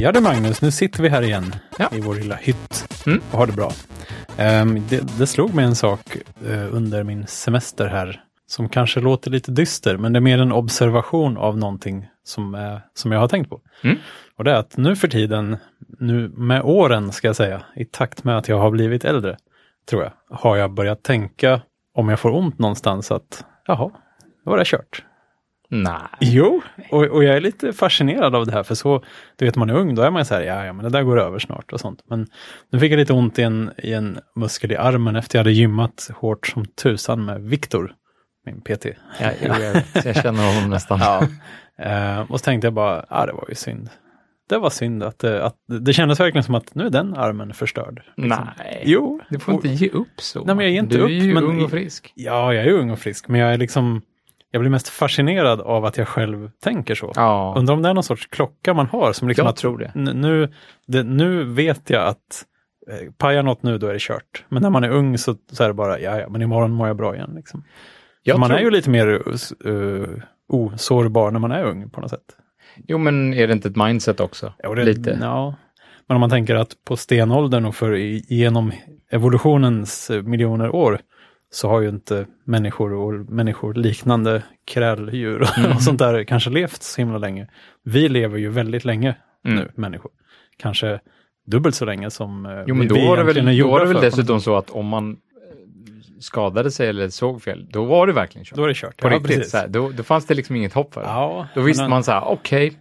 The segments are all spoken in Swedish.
Ja du Magnus, nu sitter vi här igen Ja. i vår lilla hytt Mm. och har det bra. Ehm, det, det slog mig en sak eh, under min semester här som kanske låter lite dyster, men det är mer en observation av någonting som, är, som jag har tänkt på. Mm. Och det är att nu för tiden, nu med åren ska jag säga, i takt med att jag har blivit äldre, tror jag, har jag börjat tänka om jag får ont någonstans att jaha, då var det kört. Nej. Jo, och, och jag är lite fascinerad av det här, för så, du vet man är ung, då är man så här, ja, ja men det där går över snart och sånt. Men nu fick jag lite ont i en, i en muskel i armen efter jag hade gymmat hårt som tusan med Viktor, min PT. Ja, jag, jag känner honom nästan. Eh, och så tänkte jag bara, ja det var ju synd. Det var synd att, det- att det kändes verkligen som att nu är den armen förstörd. liksom. Nej. Jo. Du får inte ge upp så. Nej, men jag ger inte du upp, är ju men- ung och frisk. Ja, jag är ung och frisk, men jag är liksom, jag blir mest fascinerad av att jag själv tänker så. Ja, Undrar om det är någon sorts klocka man har som liksom jag att tror det. nu, det, nu vet jag att eh, pajar något nu, då är det kört. Men när man är ung så, så är det bara, ja, ja, men imorgon mår jag bra igen. Liksom. Jag man tror, är ju lite mer uh, osårbar när man är ung på något sätt. Jo, men är det inte ett mindset också? Och det, Lite. Ja. Men om man tänker att på stenåldern och för genom evolutionens eh, miljoner år så har ju inte människor och människor liknande kräldjur och, Mm. och sånt där kanske levt så himla länge. Vi lever ju väldigt länge Mm. nu, människor. Kanske dubbelt så länge som eh, Jo, men vi, då var det väl, är då var det väl dessutom så att om man eh, skadade sig eller såg fel, då var det verkligen kört. Då är det kört. På ja, riktigt, precis. så här, då, då fanns det liksom inget hopp för det. Ja, Då visste men man så här, okej,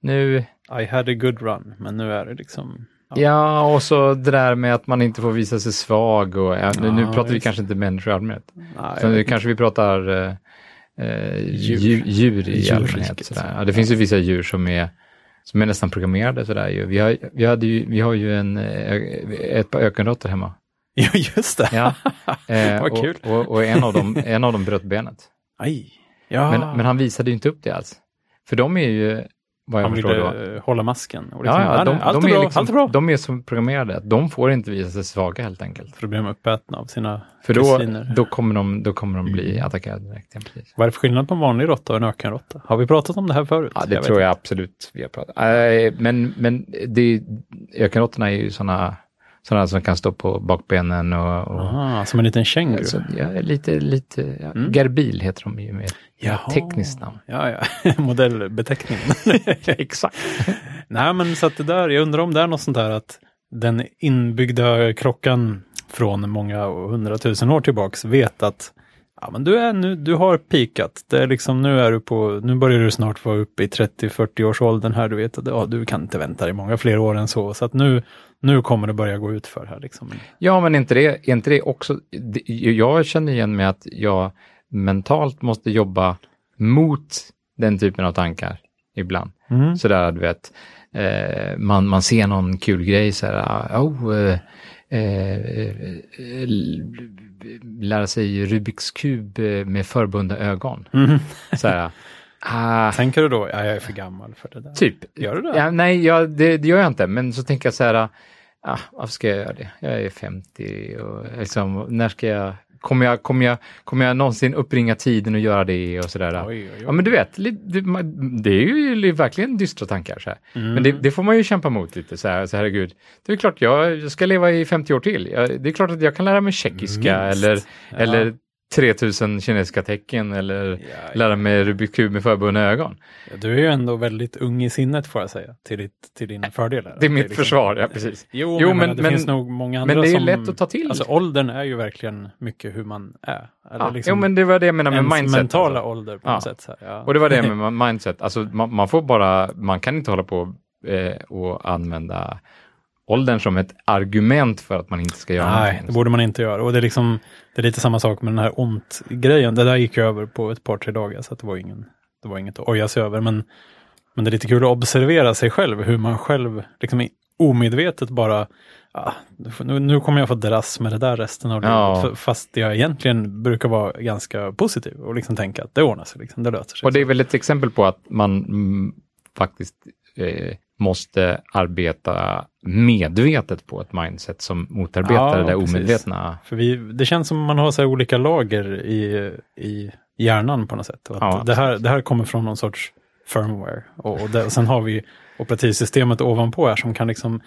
nu, I had a good run, men nu är det liksom... Ja. och så det där med att man inte får visa sig svag och ja, nu, nu pratar vi kanske inte människor i allmänhet. Nej, nu kanske vi pratar eh, eh, Djur. djur. djur i Djurriket. allmänhet. Sådär. Ja, det finns ju vissa djur som är, som är nästan programmerade sådär. ju. Vi har, vi, hade ju, vi har ju en, eh, ett par ökenråttor hemma. Ja, just det. Ja. Eh, Vad och, kul. Och, och en, av dem, en av dem bröt benet. Aj. Ja. Men, men han visade ju inte upp det alls. För de är ju, vad jag han då, ville eh, hålla masken. Och liksom, Ja, ja, de, allt, de, är bra, liksom, allt är bra. de är så programmerade att de får inte visa sig svaga helt enkelt. För då blir de uppätna av sina För då, kusiner. då, kommer, de, då kommer de bli Mm. attackerade direkt. Ja, precis. Vad är det för skillnad på en vanlig råtta och en ökenråtta? Har vi pratat om det här förut? Ja, det vet tror jag inte. absolut vi har pratat äh, Men, men det, ökenråttorna är ju sådana sådana som kan stå på bakbenen och, och Aha, som en liten känguru. så, ja, lite, lite ja, Mm. gerbil heter de ju med Jaha. tekniskt namn. Ja, ja. modellbeteckning. Exakt. Nej, men så att det där, jag undrar om det är något sånt där att den inbyggda klockan från många hundratusen år tillbaks vet att ja, men du, är nu, du har pikat. Det är liksom, nu, är du på, nu börjar du snart vara uppe i 30-40 års åldern här. Du vet att ja, du kan inte vänta dig många fler år än så. Så att nu, nu kommer det börja gå ut för här. Liksom. Ja, men inte det, inte det också... det- Jag känner igen mig att jag mentalt måste jobba mot den typen av tankar ibland. Mm. Sådär, du vet, eh, man, man ser någon kul grej så här, oh, eh, eh, lära sig Rubiks kub med förbundna ögon. Mm. Så här, ah, Tänker du då, ja, jag är för gammal för det där. typ. Gör du det? Ja, nej, jag, det, det gör jag inte, men så tänker jag så här, ah, varför ska jag göra det? Jag är 50 och liksom, när ska jag, kommer jag, kommer jag, kommer jag någonsin uppringa tiden och göra det och sådär. Oj, oj, oj. Ja, men du vet, det, är ju verkligen dystra tankar. Så här. Mm. Men det, det får man ju kämpa mot lite, så här, så herregud. Det är klart, jag, jag ska leva i 50 år till. Jag, det är klart att jag kan lära mig tjeckiska Minst. eller, Ja. eller 3000 kinesiska tecken eller Ja, lära mig Rubiks kub med förbundna ögon. ja. Du är ju ändå väldigt ung i sinnet får jag säga, till, ditt, till din fördel. Det är mitt liksom- försvar, ja precis. Jo, Jo, men, men- det men- finns nog många andra Men det är som... lätt att ta till. Alltså åldern är ju verkligen mycket hur man är. Eller Ja, liksom jo, men det var det jag menade med mindset. mentala alltså. ålder på Ja. något sätt. Här. Ja. Och det var det med mindset. Alltså, man, man får bara, man kan inte hålla på eh, och använda åldern som ett argument för att man inte ska göra Nej, det borde man inte göra. Och det är, liksom, det är lite samma sak med den här ont-grejen. Det där gick ju över på ett par, tre dagar, så att det, var ingen, det var inget att oja sig över. Men, men det är lite kul att observera sig själv, hur man själv liksom omedvetet bara, ah, nu, nu kommer jag få dras med det där resten av Ja. livet. Fast jag egentligen brukar vara ganska positiv och liksom tänka att det ordnar sig, liksom, det löser sig. Och det är väl ett exempel på att man mm, faktiskt eh, måste arbeta medvetet på ett mindset som motarbetar Ja, det omedvetna. För vi, det känns som man har så olika lager i, i hjärnan på något sätt. Ja, det, här, det här kommer från någon sorts firmware. Och, och, det, och sen har vi operativsystemet ovanpå här som kan liksom,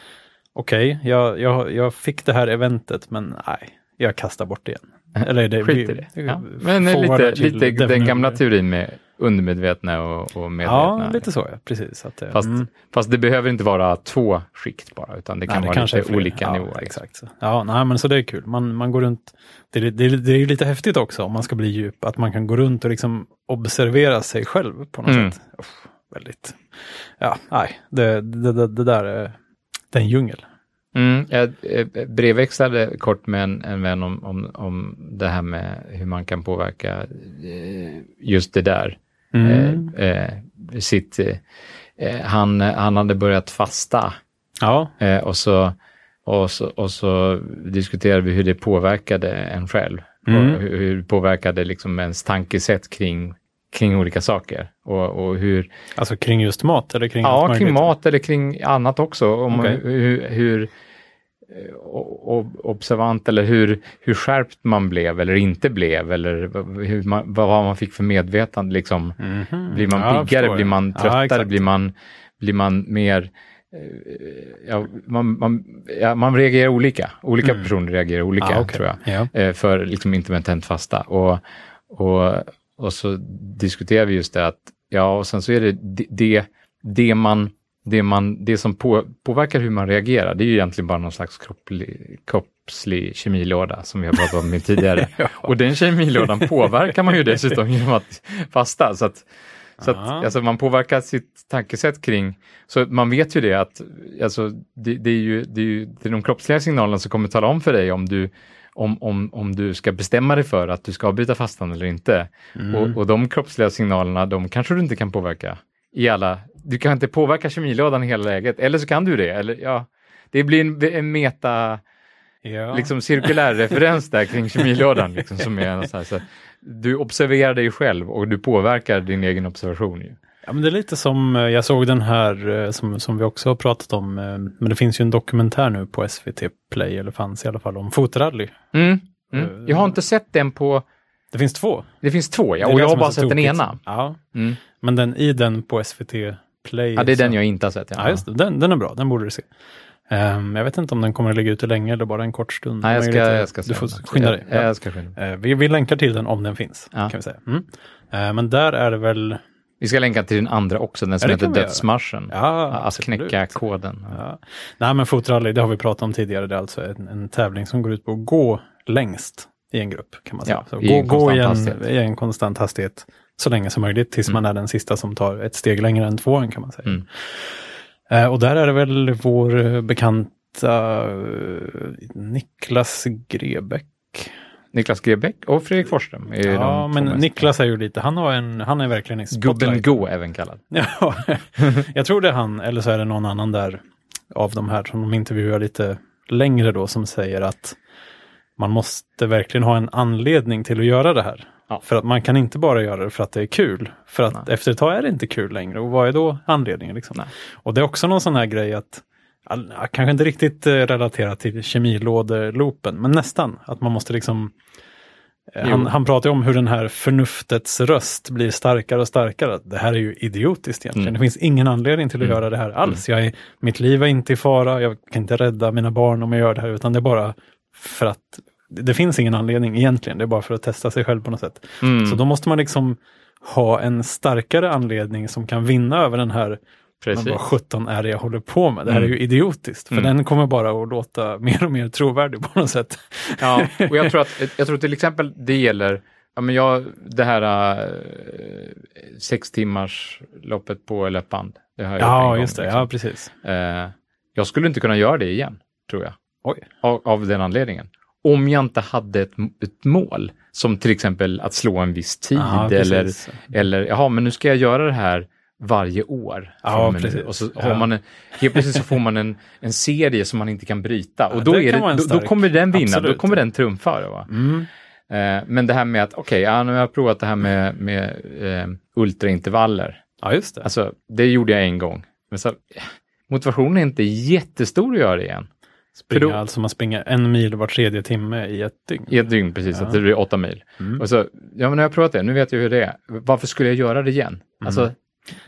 okej, okay, jag, jag, jag fick det här eventet, men nej, jag kastar bort det igen. Eller det, Skit i det. Ja. Men lite, lite den gamla teorin med undermedvetna och, och medvetna. Ja, lite så ja, precis. Att, fast, mm. fast det behöver inte vara två skikt bara, utan det kan nej, det vara lite olika ja, nivåer. Exakt. Så. Ja, nej, men så det är kul. Man, man går runt, det, det, det är ju lite häftigt också om man ska bli djup, att man kan gå runt och liksom observera sig själv på något mm. sätt. Uff, väldigt, ja, nej, det, det, det, det där är, det är en djungel. Mm, jag eh, brevväxlade kort med en, en vän om, om, om det här med hur man kan påverka eh, just det där. Mm. Eh, eh, sitt, eh, han, han hade börjat fasta. Ja. Eh, och, så, och, så, och så diskuterade vi hur det påverkade en själv. Mm. Hur, hur det påverkade liksom ens tankesätt kring, kring olika saker. Och, och hur, alltså kring just mat? Eller kring ja, kring mat eller kring annat också. Om okay. hur, hur observant eller hur, hur skärpt man blev eller inte blev eller hur man, vad man fick för medvetande. Liksom. Mm -hmm. Blir man ja, piggare, blir man tröttare, ja, blir, man, blir man mer eh, Ja, man, man, ja, man reagerar olika. Olika mm. personer reagerar olika, ah, okay. tror jag, ja. Eh, för liksom intermittent fasta. Och, och, och så diskuterar vi just det att, ja, och sen så är det det, det man det, man, det som på, påverkar hur man reagerar, det är ju egentligen bara någon slags kropplig, kroppslig kemilåda som vi har pratat om tidigare. ja. Och den kemilådan påverkar man ju dessutom genom att fasta. Så att, så att, alltså man påverkar sitt tankesätt kring, så man vet ju det att alltså, det, det, är ju, det är ju det är de kroppsliga signalerna som kommer tala om för dig om du, om, om, om du ska bestämma dig för att du ska avbryta fastan eller inte. Mm. Och, och de kroppsliga signalerna, de kanske du inte kan påverka i alla du kan inte påverka kemilådan i hela läget, eller så kan du det. Eller, ja, det blir en, en meta, ja. liksom cirkulär referens där kring kemilådan. Liksom, som är så här, så du observerar dig själv och du påverkar din egen observation. Ju. Ja, men det är lite som, eh, jag såg den här eh, som, som vi också har pratat om, eh, men det finns ju en dokumentär nu på SVT Play, eller fanns i alla fall, om fotrally. Mm. Mm. Jag har inte sett den på det finns två. Det finns två, ja. Och jag har bara sett den ena. Ja. Mm. Men den i den på SVT Play. Ja, det är den jag inte har sett. Ja, ja just det. Den, den är bra, den borde du se. Um, jag vet inte om den kommer att ligga ute länge eller bara en kort stund. Nej, jag ska, jag ska du får skynda dig. Ja. Jag ska skynda. Uh, vi, vi länkar till den om den finns. Ja. kan vi säga. Mm. Uh, men där är det väl... Vi ska länka till den andra också, den som ja, heter Dödsmarschen. Ja, att knäcka koden. Ja. Nej, men fotrally, det har vi pratat om tidigare. Det är alltså en, en tävling som går ut på att gå längst i en grupp. kan man säga. Ja, i, gå, en gå i, en, i en konstant hastighet så länge som möjligt tills mm. man är den sista som tar ett steg längre än tvåan kan man säga. Mm. Eh, och där är det väl vår bekanta uh, Niklas Grebeck. Niklas Grebeck och Fredrik Forsström. Är ja, men Niklas är ju lite, han, har en, han är verkligen i spotlight. Gubben Go även kallad. Ja, jag tror det är han, eller så är det någon annan där av de här som de intervjuar lite längre då som säger att man måste verkligen ha en anledning till att göra det här. Ja. För att man kan inte bara göra det för att det är kul. För att Nej. efter ett tag är det inte kul längre. Och vad är då anledningen? Liksom? Och det är också någon sån här grej att, kanske inte riktigt eh, relaterat till kemilådeloopen, men nästan. Att man måste liksom eh, han, han, pratar om hur den här förnuftets röst blir starkare och starkare. Det här är ju idiotiskt egentligen. Mm. Det finns ingen anledning till att mm. göra det här alls. Mm. Jag är, mitt liv är inte i fara, jag kan inte rädda mina barn om jag gör det här, utan det är bara för att det finns ingen anledning egentligen, det är bara för att testa sig själv på något sätt. Mm. Så då måste man liksom ha en starkare anledning som kan vinna över den här Precis. vad 17 är det jag håller på med? Det här mm. är ju idiotiskt, för mm. den kommer bara att låta mer och mer trovärdig på något sätt. Ja, och jag tror att, jag tror till exempel det gäller, ja men jag, det här äh, sex timmars loppet på löpband. Det har jag ja, just det, liksom. ja precis. Äh, jag skulle inte kunna göra det igen, tror jag. Oj. Av, av den anledningen om jag inte hade ett, ett mål, som till exempel att slå en viss tid Aha, eller, eller jaha, men nu ska jag göra det här varje år. Ja, precis. Och så ja. har man en, helt plötsligt så får man en, en serie som man inte kan bryta och då, är det, då, då, kommer den vinna, Absolut. då kommer den trumfa. Va? Mm. Eh, men det här med att, okej, okay, ja, nu har jag provat det här med, med eh, ultraintervaller. Ja, just det. Alltså, det gjorde jag en gång. Men så, motivationen är inte jättestor att göra det igen. Springa, då, alltså man springer en mil var tredje timme i ett dygn. I ett dygn, precis. Ja. Att det blir åtta mil. Mm. Och så, ja men nu har jag provat det, nu vet jag hur det är. Varför skulle jag göra det igen? Mm. Alltså,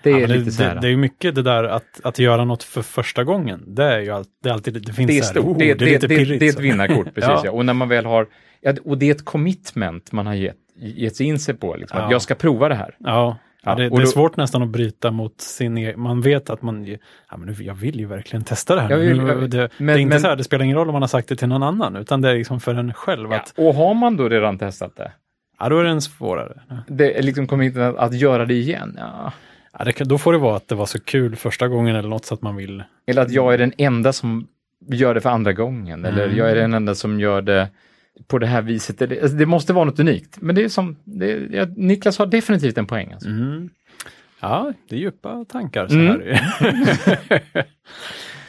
Det är Ja, lite så det, här. det, det är mycket det där att, att göra något för första gången. Det är ju all, det är alltid, det finns det är så stort, oh, det, är lite pirrigt. det är ett så. vinnarkort, precis. Ja. ja. Och när man väl har, och det är ett commitment man har gett, gett sig in sig på, liksom, Ja. jag ska prova det här. Ja, Ja, det, det är svårt nästan att bryta mot sin egen, man vet att man, ja men jag vill ju verkligen testa det här. Jag vill- jag- det, det men- är inte men- så här, det spelar ingen roll om man har sagt det till någon annan, utan det är liksom för en själv Ja. att, Och har man då redan testat det, ja då är den svårare. det liksom commitment att, att göra det igen, ja. Ja, det, då får det vara att det var så kul första gången eller något så att man vill, Eller att jag är den enda som gör det för andra gången, eller Mm. jag är den enda som gör det på det här viset. Det, alltså, det måste vara något unikt. Men det är som, det, ja, Niklas har definitivt en poäng. Alltså. mm. ja, det är djupa tankar så Mm. här.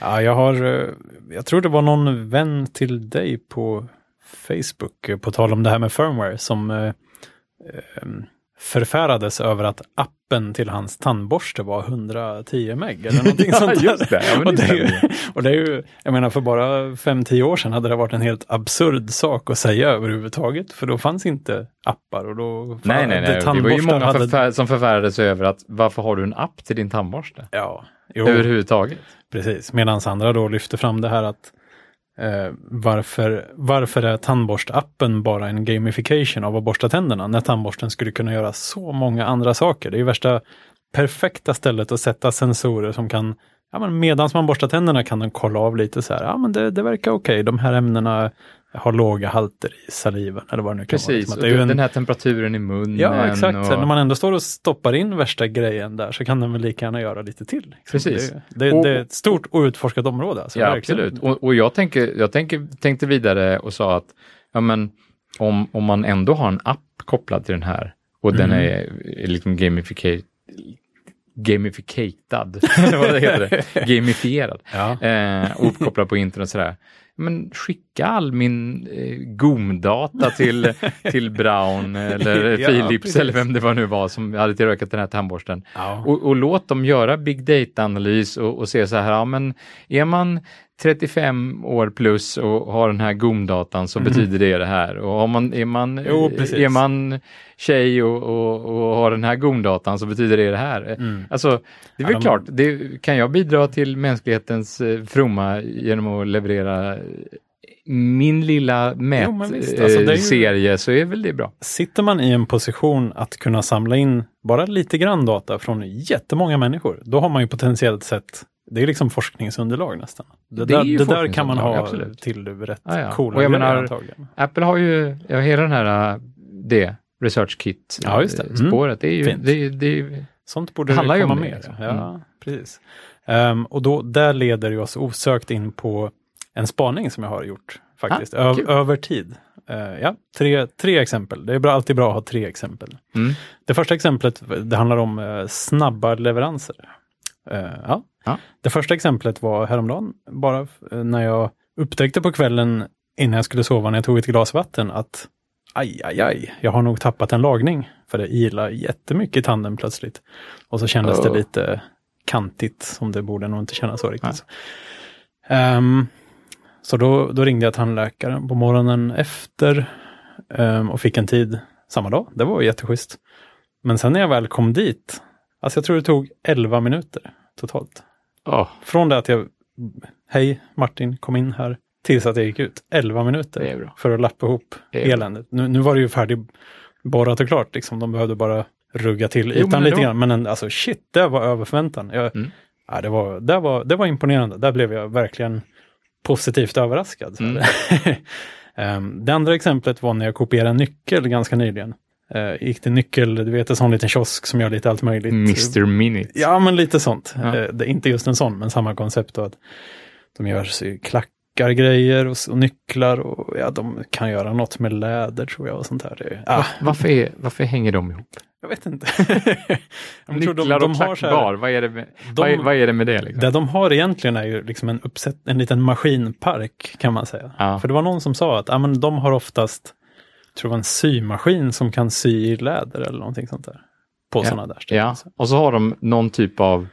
ja, jag har, eh, jag tror det var någon vän till dig på Facebook, eh, på tal om det här med firmware, som eh, eh, förfärades över att appen till hans tandborste var 110 meg eller någonting Ja, sånt där. just det. Ja, men och, det det är ju, stämmer. och det är ju, jag menar för bara 5-10 år sedan hade det varit en helt absurd sak att säga överhuvudtaget, för då fanns inte appar och då... Nej, nej, nej. Det var ju många hade- förfär- som förfärades över att varför har du en app till din tandborste? Ja, jo, Överhuvudtaget. precis. Medan andra då lyfter fram det här att eh, varför, varför är tandborstappen bara en gamification av att borsta tänderna när tandborsten skulle kunna göra så många andra saker? Det är ju värsta perfekta stället att sätta sensorer som kan, ja men medans man borstar tänderna kan den kolla av lite så här, ja men det, det verkar okej, de här ämnena har låga halter i saliven eller vad det nu kan vara. Precis, Liksom den här temperaturen i munnen. Ja, exakt. Och... Så när man ändå står och stoppar in värsta grejen där så kan den väl lika gärna göra lite till. Liksom. Precis. Det, det, Och- det är ett stort outforskat område. Alltså, Ja, verkligen. absolut. Och, och jag, tänker, jag tänker, tänkte vidare och sa att ja, men, om, om man ändå har en app kopplad till den här och den Mm. är, är liksom gamificate, gamificatad, eller vad det heter, det? gamifierad, Ja. eh, och uppkopplad på internet sådär. Men skicka all min eh, GOM-data till, till Brown eller Ja, Philips precis. eller vem det var nu var som hade tillverkat den här tandborsten. Ja. Och, och låt dem göra big data-analys och, och se så här, ja men är man 35 år plus och har den här GOM-datan så betyder det det här. Och har man, är, man. Jo, är man tjej och, och, och har den här GOM-datan så betyder det det här. Mm. Alltså, det är väl Ja, de- klart, det, kan jag bidra till mänsklighetens eh, fromma genom att leverera min lilla visst, alltså, ju- mätserie så är väl det bra. Sitter man i en position att kunna samla in bara lite grann data från jättemånga människor, då har man ju potentiellt sett det är liksom forskningsunderlag nästan. Det, Det är där, det där kan man ha absolut. till rätt Ja, ja. coola Och jag menar, antagligen. Apple har ju ja, hela den här, äh, det, Research Kit Ja, just det. Mm. spåret. Det är ju, det, det Sånt borde Det handlar komma mer. liksom. Ja, Mm. precis. Ehm, och då, där leder ju oss osökt in på en spaning som jag har gjort faktiskt, Ah, kul. över tid. Eh, ja, tre, tre exempel. Det är bra, alltid bra att ha tre exempel. Mm. Det första exemplet, det handlar om eh, snabba leveranser. Eh, ja. Ja. Det första exemplet var häromdagen, bara eh, när jag upptäckte på kvällen innan jag skulle sova när jag tog ett glas vatten att aj, aj, aj, jag har nog tappat en lagning. För det ilar jättemycket i tanden plötsligt. Och så kändes det Oh. lite kantigt, som det borde nog inte kännas så riktigt. Ehm, så då, då ringde jag tandläkaren på morgonen efter ehm, och fick en tid samma dag. Det var jätteschysst. Men sen när jag väl kom dit, alltså jag tror det tog 11 minuter totalt. Åh, Från det att jag, hej Martin, kom in här, tills att jag gick ut. 11 minuter för att lappa ihop eländet. Nu, nu var det ju färdigborrat och klart, liksom. de behövde bara rugga till Jo, ytan lite då- grann. Men en, alltså shit, det var över förväntan. Jag, Mm. ja, det, var, det, var, det var imponerande. Där blev jag verkligen positivt överraskad. Mm. Ehm, det andra exemplet var när jag kopierade en nyckel ganska nyligen. Uh, gick till nyckel, du vet en sån liten kiosk som gör lite allt möjligt. Mr Minute. Ja, men lite sånt. Ja. Eh, det är inte just en sån, men samma koncept. Då, att de gör sig klackar grejer och, och nycklar och ja, de kan göra något med läder tror jag och sånt. Det, ah, Va- Varför, är, varför hänger de ihop? jag vet inte. jag Nycklar de, och de här, klackbar, vad, är det med, de- vad, är, vad är det med det? Liksom? Det de har egentligen är ju liksom en, uppsätt, en liten maskinpark kan man säga. Ja. För det var någon som sa att ah, men de har oftast, tror det var en symaskin som kan sy i läder eller någonting sånt där. På Ja. sådana där ställen. Ja, och så har de någon typ av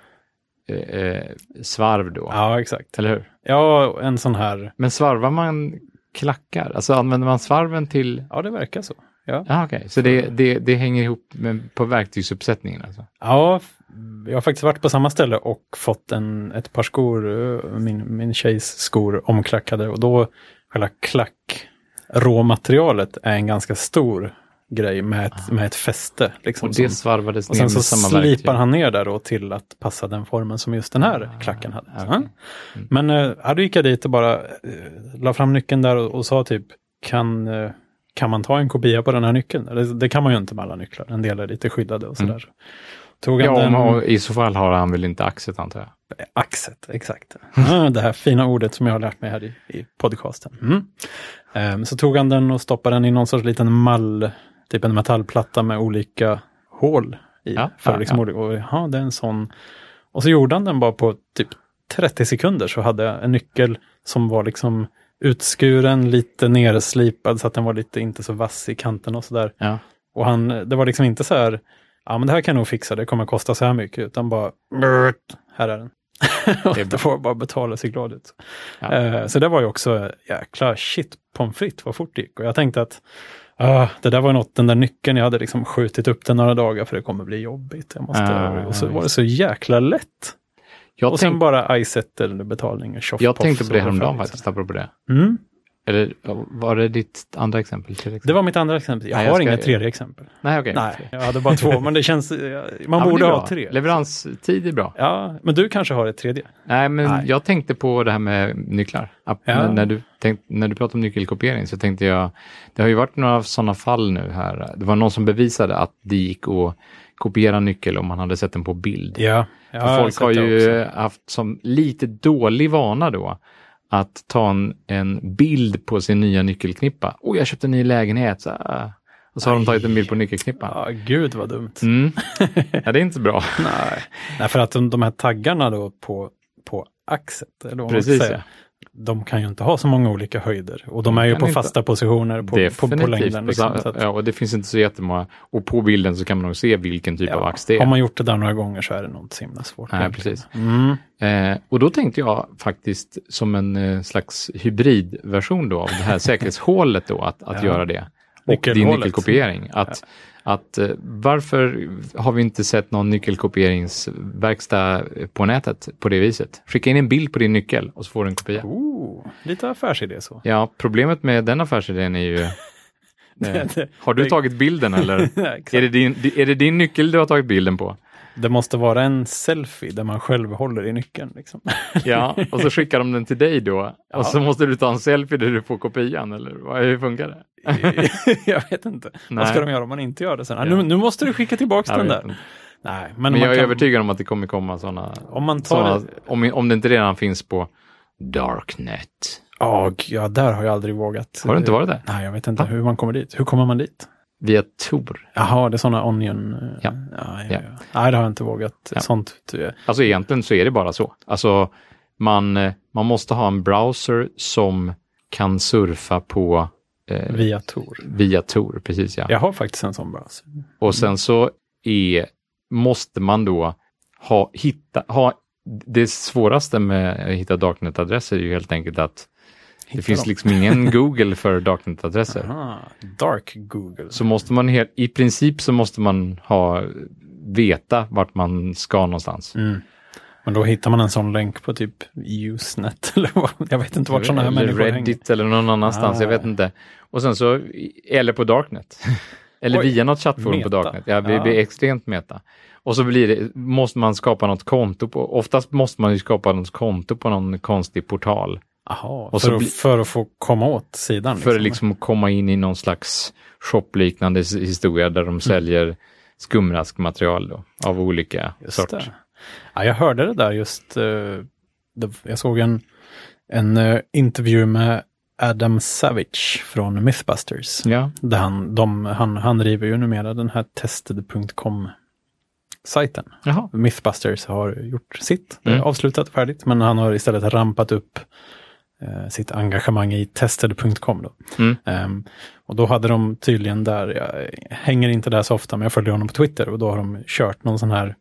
eh, eh, svarv då, ja, exakt. eller hur? Ja, en sån här, Men svarvar man klackar? Alltså använder man svarven till... ja det verkar så. Ja, Ja, okej. Så det, det, det hänger ihop med, på verktygsuppsättningen alltså? ja jag har faktiskt varit på samma ställe och fått en, ett par skor, eh, min, min tjejs skor omklackade och då själva klack råmaterialet är en ganska stor grej med ett, med ett fäste. Liksom, Och det som- svarvades och ner sen med så slipar verktyg. han ner där då till att passa den formen som just den här klacken hade. Ah, okej. Mm. Men eh, ja, då gick jag dit och bara eh, la fram nyckeln där och, och sa typ, kan, eh, kan man ta en kopia på den här nyckeln? Det, det kan man ju inte med alla nycklar, en del är lite skyddade och sådär. Tog han. Ja, den, och i så fall har han väl inte axet antar jag. Axet, exakt. Ja, det här fina ordet som jag har lärt mig här i, i podcasten. Mm. Ehm, så tog han den och stoppade den i någon sorts liten mall, typ en metallplatta med olika hål i. Ja, för ja, liksom, ja. Och, ja, det är en sån. Och så gjorde han den bara på typ 30 sekunder så hade jag en nyckel som var liksom utskuren, lite nerslipad så att den var lite inte så vass i kanten och sådär. Ja. Och han, det var liksom inte så här, ja men det här kan jag nog fixa, det kommer kosta så här mycket, utan bara, "Brrt, här är den. och Det får bara betala sig glad ut. Ja. Eh, så det var ju också, jäkla shit, pommes frites, vad fort det gick. Och jag tänkte att, ah, det där var något, den där nyckeln, jag hade liksom skjutit upp den några dagar för det kommer bli jobbigt. Jag måste, Ah, och så var det så jäkla lätt. Jag, och sen tänk, bara iSettle betalning och jag tänkte på det häromdagen faktiskt, apropå det. Mm. Eller var det ditt andra exempel? Tredje Det exempel? var mitt andra exempel. Jag Nej, jag har ska- inget tredje exempel. Nej, okej. Nej, jag hade bara två, men det känns, man Ja, borde ha tre. Leveranstid är bra. Ja, men du kanske har ett tredje? Nej, men Nej. jag tänkte på det här med nycklar. Ja. När, du tänkt, när du pratade om nyckelkopiering så tänkte jag, det har ju varit några sådana fall nu här. Det var någon som bevisade att det gick att kopiera nyckel om man hade sett den på bild. Ja. Ja folk har ju haft som lite dålig vana då att ta en, en bild på sin nya nyckelknippa. Oh, jag köpte en ny lägenhet. Så, ah. och så har de tagit en bild på nyckelknippan. Ja, gud vad dumt. Mm. Ja, det är inte bra. Nej. Nej, för att de, de här taggarna då på, på axet, eller vad man Precis, ska säga, de kan ju inte ha så många olika höjder. Och de är ju på inte. fasta positioner på, på, på längden. Liksom, så att, ja, och det finns inte så jättemånga. Och på bilden så kan man nog se vilken typ av ja, ax det har är. man gjort det där några gånger så är det nog inte så himla svårt. Nej, precis. Mm. Eh, och då tänkte jag faktiskt som en eh, slags hybridversion då av det här säkerhetshålet då, att, att Ja. göra det. Och din nyckelkopiering. Att, att, eh, varför har vi inte sett någon nyckelkopieringsverkstad på nätet på det viset? Skicka in en bild på din nyckel och så får du en kopia. Oh, lite affärsidé så. Ja, problemet med den affärsidén är ju... Eh, det- har du tagit bilden eller? Är, det din, är det din nyckel du har tagit bilden på? Det måste vara en selfie där man själv håller i nyckeln. Liksom. Ja, och så skickar de den till dig då. Ja. Och så måste du ta en selfie där du får kopian, eller vad- hur funkar det? jag vet inte. Nej. Vad ska de göra om man inte gör det sen? Ah, Ja. nu, nu måste du skicka tillbaka den där. inte. Nej, men, Men jag är kan, övertygad om att det kommer komma sådana, Om man tar... såna, om, om det inte redan finns på Darknet. Ja, ja, där har jag aldrig vågat. Har du inte varit där? Nej, jag vet inte Va? hur man kommer dit. Hur kommer man dit? Via Tor. Jaha, det är sådana onion... eh, Ja. Ja, ja, Ja. Nej, det har jag inte vågat. Ja. Sånt. eh, Alltså egentligen så är det bara så. Alltså man, eh, man måste ha en browser som kan surfa på eh, Via Tor. via Tor, precis ja. Jag har faktiskt en sån browser. Och sen så är, måste man då ha, hitta, ha, det svåraste med att hitta Darknet-adresser är ju helt enkelt att det finns dem. liksom ingen Google för Darknet-adresser. Dark Google. Så måste man helt, i princip så måste man ha, veta vart man ska någonstans. Mm. Men då hittar man en sån länk på typ Usenet eller vad. Jag vet inte vart sådana här eller människor hänger. Reddit eller någon annanstans, Ah. jag vet inte. Och sen så, eller på Darknet. eller Oj, via något chattforum på meta. Darknet. Ja, det Ja. blir extremt meta. Och så blir det, måste man skapa något konto på, oftast måste man ju skapa något konto på någon konstig portal. Aha, Och för, att, bli- för att få komma åt sidan. För att liksom komma in i någon slags shopliknande his- historia där Mm. de säljer skumraskmaterial då, av olika Just sorter. Ja, jag hörde det där just. eh, jag såg en, en eh, intervju med Adam Savage från Mythbusters. Ja, Där han, de, han, han driver ju numera den här tested.com sajten. jaha. Mythbusters har gjort sitt, Mm. avslutat färdigt, men han har istället rampat upp sitt engagemang i tested.com. Då. Mm. Ehm, och då hade de tydligen där, jag hänger inte där så ofta, men jag följer honom på Twitter och då har de kört någon sån här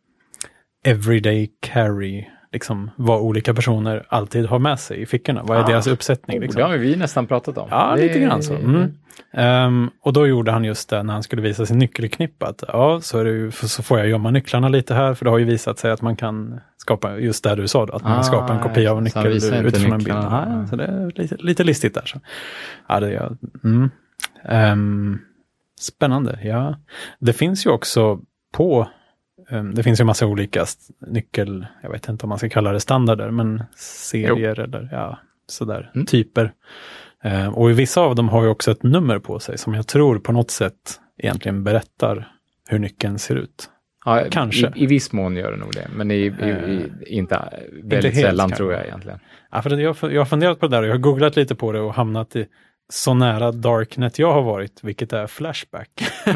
everyday carry liksom vad olika personer alltid har med sig i fickorna. Vad är Ah. deras uppsättning? Oh, Liksom. Det har vi nästan pratat om. Ja, Det- lite grann så. Mm. Ehm, och då gjorde han just det när han skulle visa sin nyckelknippa. Att, ja, så, det så får jag gömma nycklarna lite här, för det har ju visat sig att man kan skapa, just det du sa, då, att man Ah, skapar en kopia av en så han nyckel visar inte utifrån en bild. Ja, så det är lite, lite listigt där. Så. Ja, det är, mm. Ehm, spännande, ja. Det finns ju också på det finns ju massa olika nyckel, jag vet inte om man ska kalla det standarder, men serier eller ja, sådär, Mm. typer. Eh, och i vissa av dem har ju också ett nummer på sig som jag tror på något sätt egentligen berättar hur nyckeln ser ut. Ja, Kanske. I, I viss mån gör det nog det, men i, i, i, inte väldigt helt sällan kanske. tror jag egentligen. Ja, för jag har funderat på det där och jag har googlat lite på det och hamnat i så nära Darknet jag har varit, vilket är Flashback.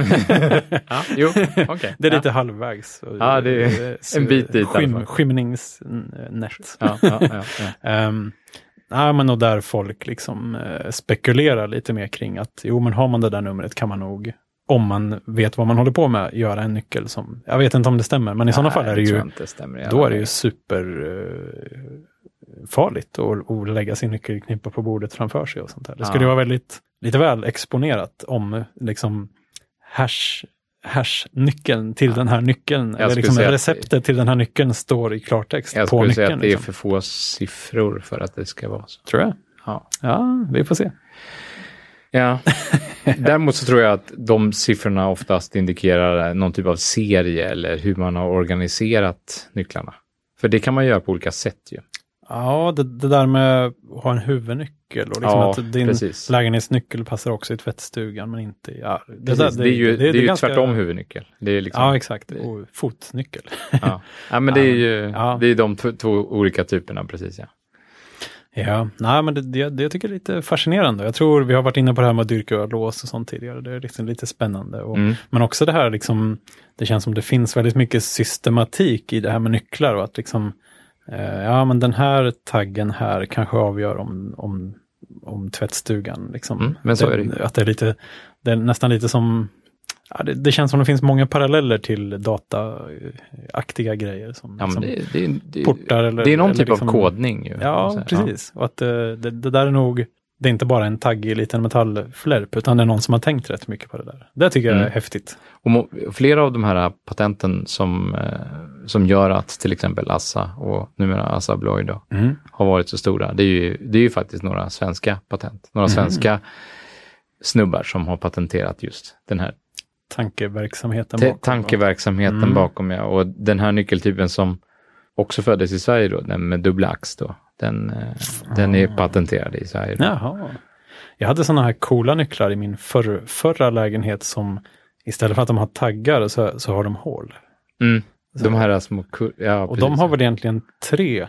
Ja, jo, okej. Det är ja. lite halvvägs. Ja, det är så- en bit dit skym. Skymningsnät. Ja, ja, ja, ja. Um, ja, men och där folk liksom eh, spekulerar lite mer kring att jo, men har man det där numret kan man nog, om man vet vad man håller på med, göra en nyckel som, jag vet inte om det stämmer, men i sådana fall är det Nej, ju, inte stämmer då är det ju super eh, farligt att, att lägga sin nyckelknippa på bordet framför sig och sånt där. Det skulle Ja. vara väldigt, lite väl exponerat om liksom hash hash-nyckeln till den här nyckeln, eller skulle liksom att- receptet till den här nyckeln står i klartext Jag på skulle nyckeln. säga att det är liksom. för få siffror för att det ska vara så. Tror jag. Ja. Ja, vi får se. Ja. Däremot så tror jag att de siffrorna oftast indikerar någon typ av serie eller hur man har organiserat nycklarna. För det kan man göra på olika sätt ju. Ja, det, det där med att ha en huvudnyckel och liksom Ja, att din precis. lägenhetsnyckel passar också i tvättstugan men inte i... Ja, det, Precis, där- det, är ju, det, är ju ganska- tvärtom huvudnyckel. Det är liksom, Ja, exakt. Och fotnyckel. ja. ja, men det är ju det är de två, olika typerna, precis ja. Ja, nej, men det, det, det jag tycker jag är lite fascinerande. Jag tror vi har varit inne på det här med att dyrka lås och sånt tidigare. Det är liksom lite spännande. Och, Mm. Men också det här liksom, det känns som det finns väldigt mycket systematik i det här med nycklar och att liksom, ja men den här taggen här kanske avgör om, om, om tvättstugan. Liksom. Mm, men så är det. Att det är lite, det är nästan lite som, ja, det, det känns som det finns många paralleller till dataaktiga grejer. Som, ja som det, det, det, portar eller det är någon eller typ liksom- av kodning. Ju, Ja, precis. Och att eh, det, det där är nog, det är inte bara en taggig liten metallflärp, utan det är någon som har tänkt rätt mycket på det där. Det tycker jag är Mm. häftigt. Och flera av de här patenten som, eh, som gör att till exempel Assa och numera Assa Abloy då, Mm. har varit så stora, det är ju, det är ju faktiskt några svenska patent. Några svenska snubbar som har patenterat just den här Tankeverksamheten te- bakom. tankeverksamheten Mm. bakom. Ja. Och den här nyckeltypen som också föddes i Sverige då, den med dubbla ax då, den, eh, den är patenterad i Sverige. Jaha. Jag hade sådana här coola nycklar i min förr, förra lägenhet som istället för att de har taggar så, så har de hål. Mm. De här små kur- ja, Och precis. de har väl egentligen tre.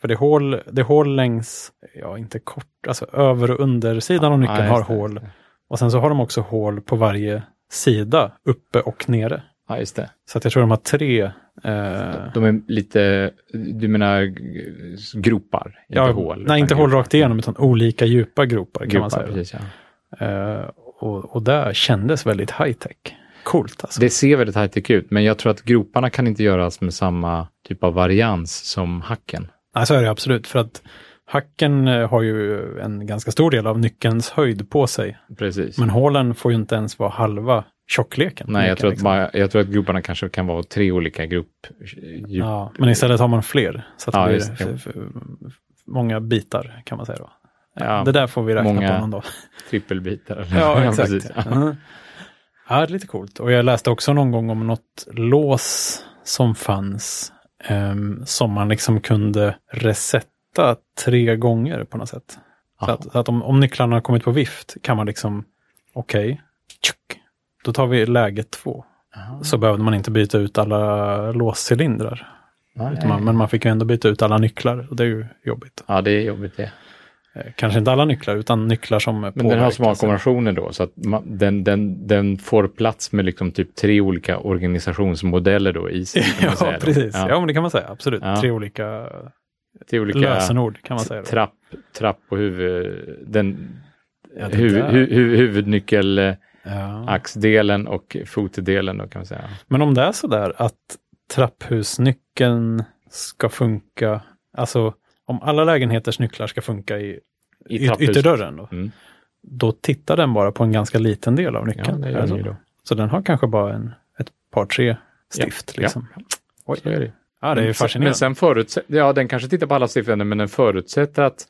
För det är hål, det är hål längs, ja inte kort, alltså över och undersidan av nyckeln Ja, har hål. Och sen så har de också hål på varje sida, uppe och nere. Ja, just det. Så att jag tror de har tre. Eh, De är lite, du menar gropar, inte ja, hål. Nej, inte hål rakt igenom, utan olika djupa gropar kan man Gropar, säga. precis, ja. Eh, och, och det kändes väldigt high tech. Coolt alltså. Det ser väldigt high-tech ut, men jag tror att groparna kan inte göras med samma typ av varians som hacken. Nej, så är det absolut. För att hacken eh, har ju en ganska stor del av nyckelns höjd på sig. Precis. Men hålen får ju inte ens vara halva tjockleken. Nej, jag tror, att liksom. bara, jag tror att groparna kanske kan vara tre olika grupp. djup. Ja, men istället har man fler. Så att det Ja, blir just många bitar kan man säga då. Ja, det där får vi räkna många- på någon dag. Trippelbitar. Eller? Ja, exakt. Ja. Mhm. Ja, det är lite coolt. Och jag läste också någon gång om något lås som fanns ehm, som man liksom kunde resetta tre gånger på något sätt. Så att, så att om, om nycklarna har kommit på vift kan man liksom, okej, tjuck, då tar vi läge två. Jaha. Så behövde man inte byta ut alla låscylindrar. Man, men man fick ju ändå byta ut alla nycklar och det är ju jobbigt. Ja, det är jobbigt det. Eh, Kanske inte alla nycklar, utan nycklar som Men den har små kombinationer då, så att man, den, den, den får plats med liksom typ tre olika organisationsmodeller då i sig. Ja, precis. Ja. Ja. men det kan man säga. Absolut. Ja. Tre olika Tre olika lösenord kan man säga. Då. trapp, trapp och huvud, den Ja, det hu, hu, hu, huvudnyckel, eh, Ja. axdelen och fotdelen då kan man säga. Men om det är så där att trapphusnyckeln ska funka, alltså om alla lägenheters nycklar ska funka i, I ytterdörren, då, Mm. då tittar den bara på en ganska liten del av Ja, nyckeln. det den så? den har kanske bara en, ett par, tre stift. Ja, Liksom. Oj. Så är det. Ja, det är fascinerande. Men sen förutsätter, ja den kanske tittar på alla stiften, men den förutsätter att,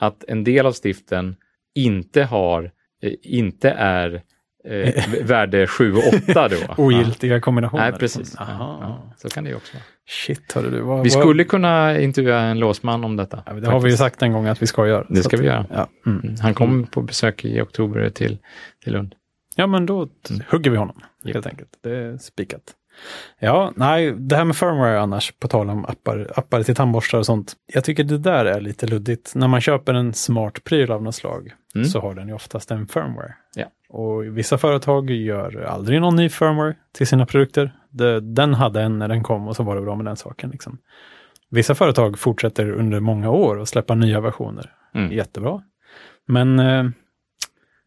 att en del av stiften inte har, eh, inte är eh, värde 7 och 8 då. Ogiltiga kombinationer. Nej, precis. Ja, Aha. ja, så kan det ju också vara. Shit, hörru du. Vad, Vi vad- skulle kunna intervjua en låsman om detta. Ja, det har vi ju sagt en gång att vi ska göra. Det ska att- vi göra. Ja, mm. Mm. Han kommer på besök i oktober till, till Lund. ja men då t- hugger vi honom helt enkelt. Det är spikat. Ja, nej, det här med firmware annars, på tal om appar, appar till tandborstar och sånt. Jag tycker det där är lite luddigt. När man köper en smart pryl av något slag Mm. så har den ju oftast en firmware. Ja. Och vissa företag gör aldrig någon ny firmware till sina produkter. Det, den hade en när den kom och så var det bra med den saken. Liksom. Vissa företag fortsätter under många år att släppa nya versioner. Mm. Jättebra. Men eh,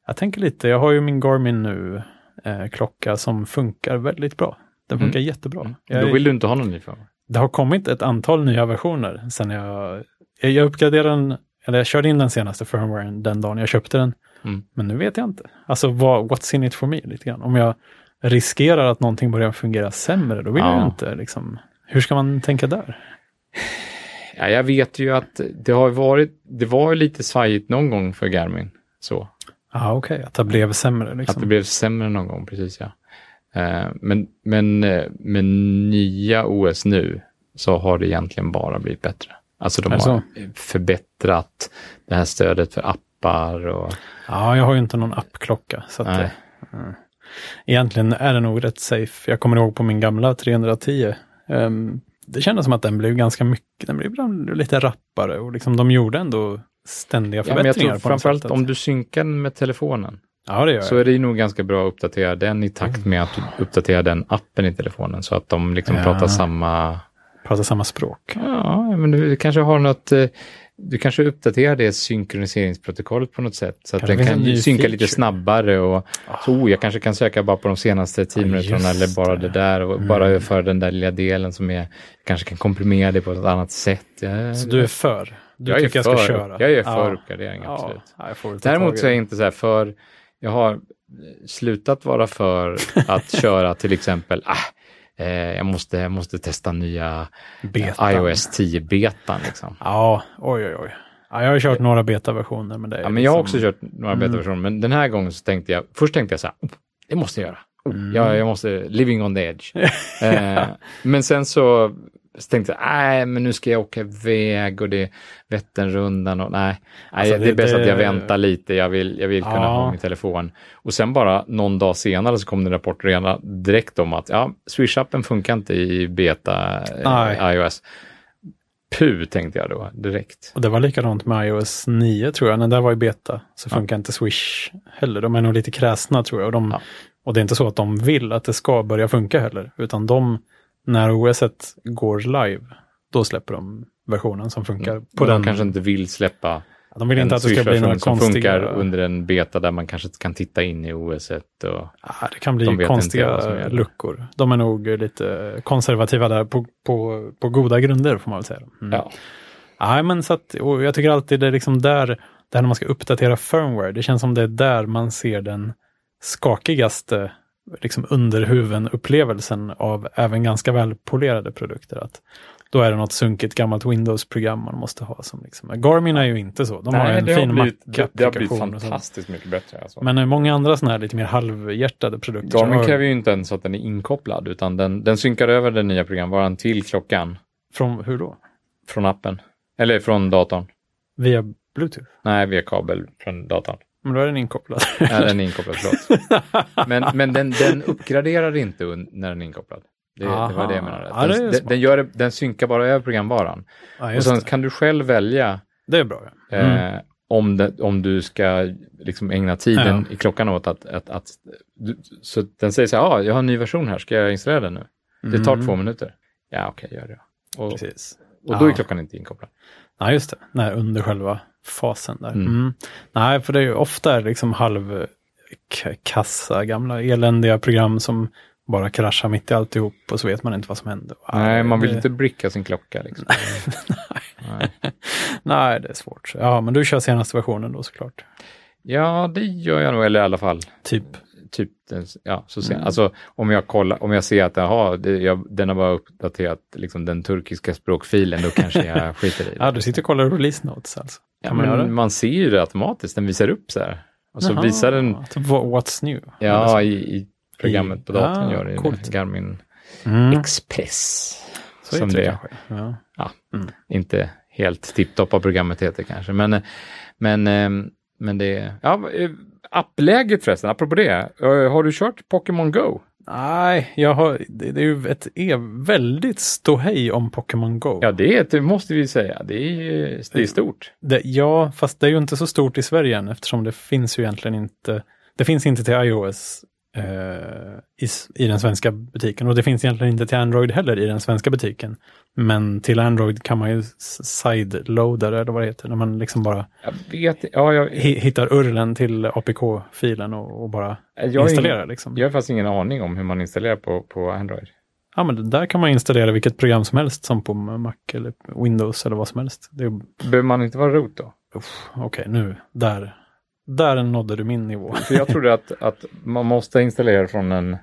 jag tänker lite, jag har ju min Garmin nu, eh, klocka som funkar väldigt bra. Den funkar jättebra. Mm. Jag, Då vill du inte ha någon ny firmware? Det har kommit ett antal nya versioner sen jag, jag, jag uppgraderade den, eller jag körde in den senaste firmwaren den dagen jag köpte den. Mm. Men nu vet jag inte. Alltså vad, what's in it for me lite grann. Om jag riskerar att någonting börjar fungera sämre, då vill Ja. jag inte liksom. Hur ska man tänka där? Ja, jag vet ju att det har varit, det var lite svajigt någon gång för Garmin. Så, Ja, okej, att det blev sämre liksom. att det blev sämre någon gång, precis ja. Eh, Men, men eh, med nya OS nu så har det egentligen bara blivit bättre. Alltså de det har förbättrat det här stödet för appar och Ja, jag har ju inte någon appklocka. Så att, Nej. eh. Egentligen är den nog rätt safe. Jag kommer ihåg på min gamla 310. ehm, det kändes som att den blev ganska mycket, den blev lite rappare och liksom de gjorde ändå ständiga Ja, men jag förbättringar. tror framförallt om du synkar den med telefonen Ja, det gör så är det nog ganska bra att uppdatera den i takt med att du uppdaterar den appen i telefonen så att de liksom Ja. pratar samma Pratar samma språk. Ja, men du kanske har något, eh, du kanske uppdaterar det synkroniseringsprotokollet på något sätt så att den kan synka lite feature. snabbare och så, oh, jag kanske kan söka bara på de senaste tio minuterna eller bara det. där och Mm. bara överföra den där lilla delen som är, kanske kan komprimera det på ett annat sätt. Ja, Så du är för? Du jag är tycker för, jag ska köra? jag är för ja. uppgradering, absolut. Ja, Däremot så är jag inte så här för, jag har eh, slutat vara för att köra till exempel, ah, eh, jag, måste, jag måste testa nya Betan. iOS 10-betan liksom. Ja, oj, oj, oj. Ja, jag har kört några betaversioner, det är Ja, men jag har liksom- också kört några Mm. betaversioner, men den här gången så tänkte jag, först tänkte jag så här, oh, det måste jag göra. Oh, Mm. jag, jag måste, living on the edge. eh, men sen så, så tänkte jag, nej, men nu ska jag åka iväg och det är Vätternrundan och nej, nej Alltså, det, det- är bäst det- att jag väntar lite, jag vill, jag vill kunna Ja. ha min telefon. Och sen bara någon dag senare så kom det en rapport redan direkt om att, ja, Swish-appen funkar inte i beta eh, Nej. iOS. Puh, tänkte jag då direkt. Och det var likadant med iOS 9 tror jag. När det var i beta så funkar inte Swish heller. De är nog lite kräsna tror jag. Och, de, Ja. och det är inte så att de vill att det ska börja funka heller. Utan de, när OS går live, då släpper de versionen som funkar på Men den. De kanske inte vill släppa de vill inte en att det ska bli några som konstiga... funkar under en beta där man kanske kan titta in i OS och Ja, det kan bli De konstiga luckor. De är nog lite konservativa där på, på, på goda grunder får man väl säga. Mm. ja. Nej, men så att, jag tycker alltid det är liksom där, där när man ska uppdatera firmware, det känns som det är där man ser den skakigaste liksom underhuven-upplevelsen av även ganska välpolerade produkter. Att då är det något sunkigt gammalt Windows-program man måste ha. Som liksom, Garmin är ju inte så. De har ju en fin Mac-applikation. och sånt. mycket bättre. Alltså. Men många andra sådana här lite mer halvhjärtade produkter. Garmin har- kräver ju inte ens att den är inkopplad utan den, den synkar över den nya programvaran till klockan Från, hur då? från appen. Eller från datorn. Via Bluetooth? Nej, via kabel från datorn. Men då är den inkopplad. Nej, den är inkopplad, förlåt. Men, men den, den uppgraderar inte när den är inkopplad. Det, det var det jag menade. Aha. Ja, Den, den, den, gör, den synkar bara över programvaran. ja, Och sen det. kan du själv välja det är bra. Ja. Mm. Eh, om, det, om du ska liksom ägna tiden Ja. i klockan åt att... att, att du, så den säger så här, ah, jag har en ny version här, ska jag installera den nu? Det tar Mm. två minuter. Ja, okej, gör det. Och, Precis. och då är Ja. klockan inte inkopplad. Nej, just det. Nej, under själva fasen där. Mm. Mm. Nej, för det är ju ofta liksom halv k- kassa, gamla eländiga program som bara kraschar mitt i alltihop och så vet man inte vad som händer. Nej, man vill det, inte bricka sin klocka. Liksom. Nej. Nej, det är svårt. Ja, men du kör senaste versionen då såklart. Ja, det gör jag nog, eller i alla fall Typ. Typ, den- ja, så sen, Mm. alltså om jag kollar, om jag ser att aha, det, jag, den har bara uppdaterat liksom, den turkiska språkfilen, då kanske jag skiter i det. Ja, du sitter och kollar release notes alltså. ja, men man ser ju det automatiskt, den visar upp så här. Och så Jaha, visar den, typ what- What's new? ja, i, i programmet på datorn ah, gör det, coolt. Garmin Mm. Express. Så som det kanske. Ja. inte helt tipptopp av programmet heter kanske, men, men, eh, men det, ja, appläget förresten, apropå det, eh, har du kört Pokémon Go? Nej, jag har, det, det är ju ett är väldigt ståhej om Pokémon Go. Ja, det, är, det måste vi säga, det är, det är stort. Det, ja, fast det är ju inte så stort i Sverige än eftersom det finns ju egentligen inte, det finns inte till iOS i, s- i den svenska butiken och det finns egentligen inte till Android heller i den svenska butiken. Men till Android kan man ju sideloada eller vad det heter, när man liksom bara vet, ja, jag, hi- hittar URLen till APK-filen och, och bara installerar ingen, liksom. jag har faktiskt ingen aning om hur man installerar på, på Android. Ja, men där kan man installera vilket program som helst som på Mac eller Windows eller vad som helst. Det Behöver man inte vara root då? Okej, nu, där, där nådde du min nivå. För jag trodde att, att man måste installera från, en,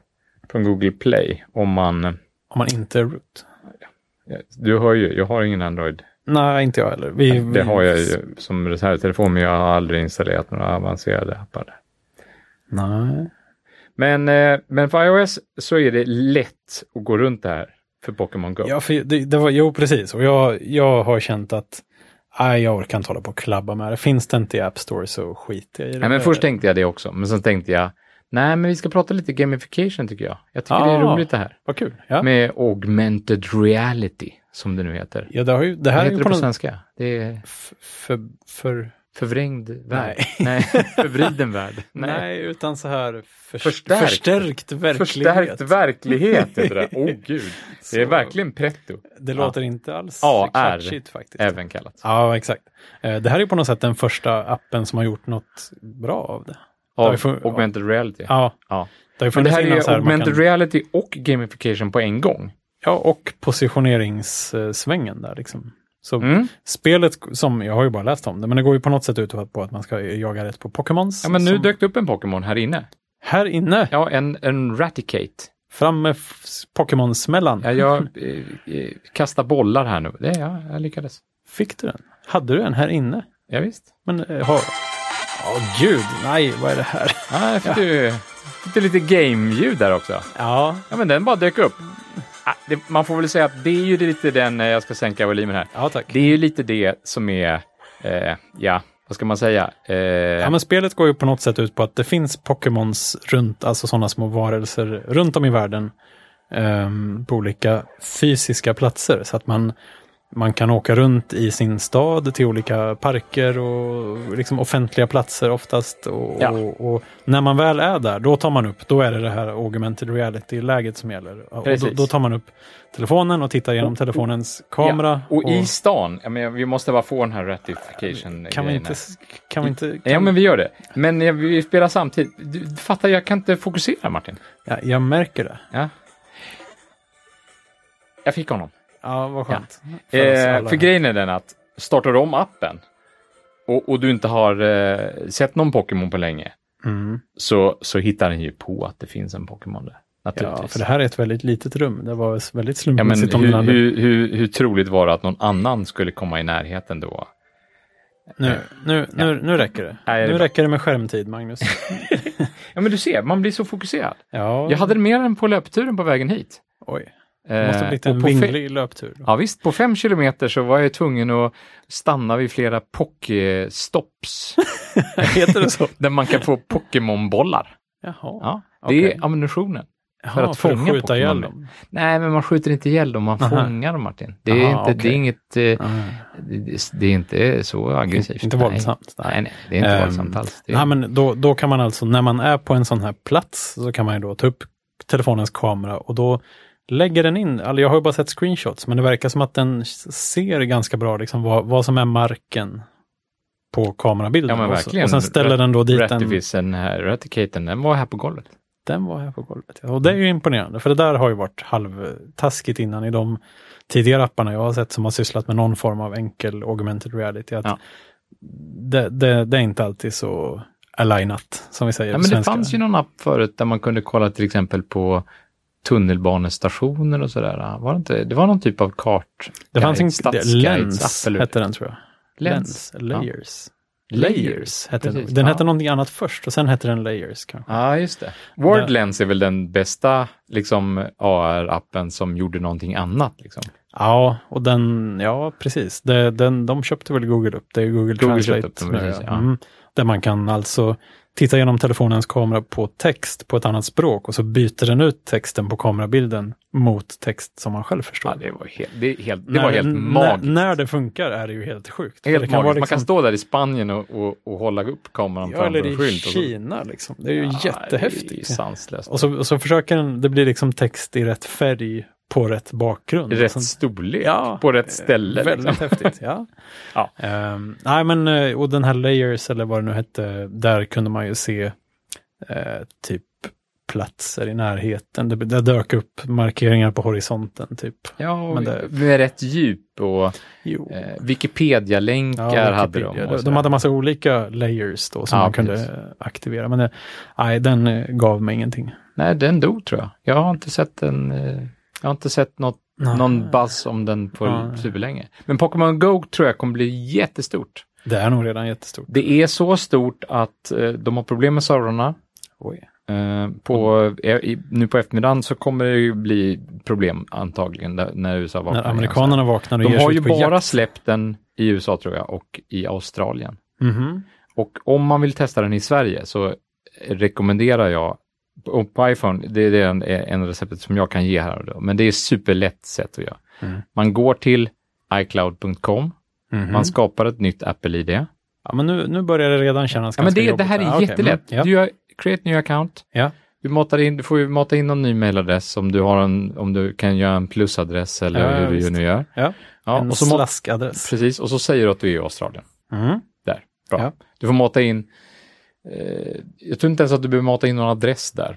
från Google Play om man, Om man inte är root. du hör ju, jag har ingen Android. Nej, inte jag heller. Vi, vi, Det har jag ju som reservtelefon, men jag har aldrig installerat några avancerade appar. Nej. Men, eh, men för iOS så är det lätt att gå runt det här för Pokémon Go. Ja, för det, det var, jo, precis. Och jag, jag har känt att nej, jag orkar inte hålla på och klabba med det. Finns det inte i App Store så skiter jag i det. Nej, men först tänkte jag det också, men sen tänkte jag, nej men vi ska prata lite gamification tycker jag. Jag tycker det är Ah. roligt det här. Vad kul. Ja, Med augmented reality, som det nu heter. ja det, har ju, det Vad här är heter det på på något... svenska? Det är För, för, förvrängd värld. Nej. Nej, förvriden värld. nej. utan så här för, Förstärkt. förstärkt verklighet. Förstärkt verklighet heter det. Åh gud. Det är verkligen pretto. Det Ja. låter inte alls AR klatschigt faktiskt. Även kallat. Ja, exakt. Eh, Det här är ju på något sätt den första appen som har gjort något bra av det. Av ju fun- augmented reality. Ja, Ja. det ju Men det här är här, man augmented kan, reality och gamification på en gång. Ja, och positioneringssvängen där liksom. Så Mm. spelet, som jag har ju bara läst om det, men det går ju på något sätt ut på att man ska jaga rätt på Pokémons. Ja, men nu som, dök det upp en Pokémon här inne. Här inne, Ja, en, en Raticate. fram med Pokémon-smällan. Ja, jag eh, eh, kastar bollar här nu. Det, ja, jag lyckades. Fick du den? Hade du en här inne? Ja, visst. Men eh, har... Åh gud, nej, vad är det här? Ja, jag fick, du, fick du lite game-ljud där också. Ja, Ja, men den bara dök upp. Ah, man får väl säga att det är ju lite den, eh, jag ska sänka volymen här. ja tack. Det är ju lite det som är, eh, ja, vad ska man säga? Eh, Ja, men spelet går ju på något sätt ut på att det finns Pokémons runt, alltså sådana små varelser runt om i världen ehm, på olika fysiska platser. Så att man, man kan åka runt i sin stad till olika parker och liksom offentliga platser oftast. Och, Ja. och, och när man väl är där, då tar man upp, då är det det här augmented reality-läget som gäller. Och då, då tar man upp telefonen och tittar genom telefonens kamera. Ja, och, i stan, jag menar, vi måste bara få den här ratification kan vi inte... Kan vi inte kan, Ja, men vi gör det. Men vi spelar samtidigt. Du, du fattar, jag kan inte fokusera Martin. ja, jag märker det. Ja. Jag fick honom. Ja, vad skönt. För Eh, för grejen är den att startar du om appen och, och du inte har eh, sett någon Pokémon på länge Mm. så, så hittar den ju på att det finns en Pokémon där. Naturligtvis. Ja, för det här är ett väldigt litet rum. Det var väldigt Ja, men slumpmässigt om den hur, hade... hur, hur, hur troligt var det att någon annan skulle komma i närheten då? Nu, nu, nu, nu räcker det. Nej, det nu bra. räcker det med skärmtid, Magnus. Ja, men du ser, man blir så fokuserad. Ja, Jag hade det mer än på löpturen på vägen hit. Oj, det måste ha blivit Eh, en på fe- vinglig löptur. Ja visst, på fem kilometer så var jag tvungen att stanna vid flera Pokéstops. Heter det så? där man kan få Pokémonbollar. Jaha. Ja, det okej. är ammunitionen. Jaha, att fånga skjuta Pokémon ihjäl dem. Nej, men man skjuter inte ihjäl dem, man Aha. fångar dem Martin. Det är, Aha, inte, det okej. är inget, eh, Ah. det, det är inte så aggressivt. Inte Nej. våldsamt. Nej, nej, det är inte Ehm, våldsamt alls. Det är, Nej, men då, då kan man alltså, när man är på en sån här plats, så kan man ju då ta upp telefonens kamera och då lägger den in, alltså jag har ju bara sett screenshots, men det verkar som att den ser ganska bra liksom vad, vad som är marken på kamerabilden. Ja, Och. Och sen ställer den då dit en... Raticaten, den var här på golvet. Den var här på golvet. Ja. Och det är ju imponerande, för det där har ju varit halvtaskigt innan i de tidigare apparna jag har sett som har sysslat med någon form av enkel augmented reality. Att Ja. det, det, det är inte alltid så alignat, som vi säger Ja, men det fanns ju någon app förut där man kunde kolla till exempel på tunnelbanestationer och sådär. Var det, inte, det var någon typ av kart. Det fanns en Lens, hette den tror jag. Lens. Layers. Layers, Layers hette den. precis. Den Ja. hette någonting annat först och sen hette den Layers. Ja, just det. Word Där- Lens är väl den bästa liksom, AR-appen som gjorde någonting annat. Liksom. Ja, och den, ja precis. Det, den, de köpte väl Google upp. Det är Google, Google Translate. upp dem, nu, precis, ja. Mm. Där man kan alltså titta genom telefonens kamera på text på ett annat språk och så byter den ut texten på kamerabilden mot text som man själv förstår. Ja, det var helt, det, helt, det när, var helt när, magiskt. när det funkar är det ju helt sjukt. Helt kan vara Man liksom, kan stå där i Spanien och, och, och hålla upp kameran ja, framför eller en i skylt. och så- Kina liksom. Det är ju Ja, Det är ju jättehäftigt. sanslöst. Och så, och så försöker den, det blir liksom text i rätt färg på rätt bakgrund. Rätt Och sen- storlek Ja, på rätt ställe. Väldigt liksom. häftigt, ja. Ja. Ehm, nej men, eh, och den här Layers eller vad det nu hette, där kunde man ju se eh, typ platser i närheten. Det, det dök upp markeringar på horisonten typ. Ja, Men det- med rätt djup och Jo. eh, Wikipedia-länkar Ja, hade Wikipedia. de. de. De hade massa olika layers då som Ja, man kunde precis. aktivera. Men det, nej, den eh, gav mig ingenting. Nej, den dog tror jag. Jag har inte sett den. Eh, jag har inte sett något, Nej. någon buzz om den på Nej. superlänge. Men Pokémon Go tror jag kommer bli jättestort. Det är nog redan jättestort. Det är så stort att eh, de har problem med servrarna. Eh, på, eh, nu på eftermiddagen så kommer det ju bli problem antagligen där, när USA vaknar. När amerikanerna vaknar och De ger har sig ju ut på bara jakt. släppt den i USA tror jag och i Australien. Mhm. Och om man vill testa den i Sverige så rekommenderar jag och på iPhone, det är det en, en receptet som jag kan ge här. Då, men det är superlätt sätt att göra. Mm. Man går till iCloud.com, Mhm. man skapar ett nytt Apple-ID. Ja, Ja, men nu, nu börjar det redan kännas men ganska det, det jobbigt. här är Ja, okej. jättelätt. Mm, ja. Du gör create new account. Ja. Du, matar in, du får ju mata in någon ny mailadress om du, har en, om du kan göra en plusadress eller Ja, hur du visst. nu gör. Ja. Ja, en och så slaskadress. Precis, och så säger du att du är i Australien. Mm. Där, bra. Ja. Du får mata in, jag tror inte ens att du behöver mata in någon adress där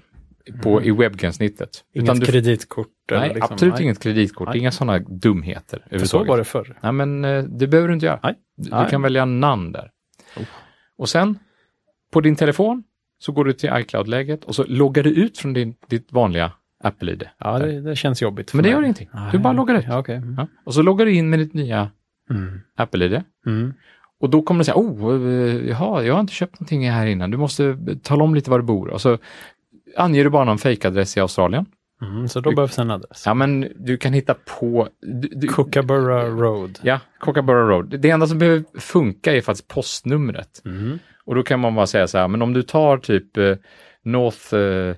på, i webgränssnittet. Mm. Inget du, kreditkort? nej, eller liksom, absolut nej. inget kreditkort, Nej. inga sådana dumheter För så var det förr. Nej, men eh, det behöver du inte göra. Nej. Du, Nej. du kan välja namn där. Oh. Och sen, på din telefon, så går du till iCloud-läget och så loggar du ut från din, ditt vanliga Apple-ID. Ja, det, det känns jobbigt. Men det mig. gör ingenting. Du bara loggar ut. Ja, okej. Mm. Ja. Och så loggar du in med ditt nya Mm. Apple-ID. Mm. Och då kommer det säga, oh, eh, jaha, jag har inte köpt någonting här innan. Du måste tala om lite var du bor. Och så anger du bara någon fejkadress i Australien. Mm. Så då behövs en adress. Ja, men du kan hitta på... Du, du, Kookaburra Road. ja, Kookaburra Road. Det enda som behöver funka är faktiskt postnumret. Mm. Och då kan man bara säga så här, men om du tar typ eh, North... Eh,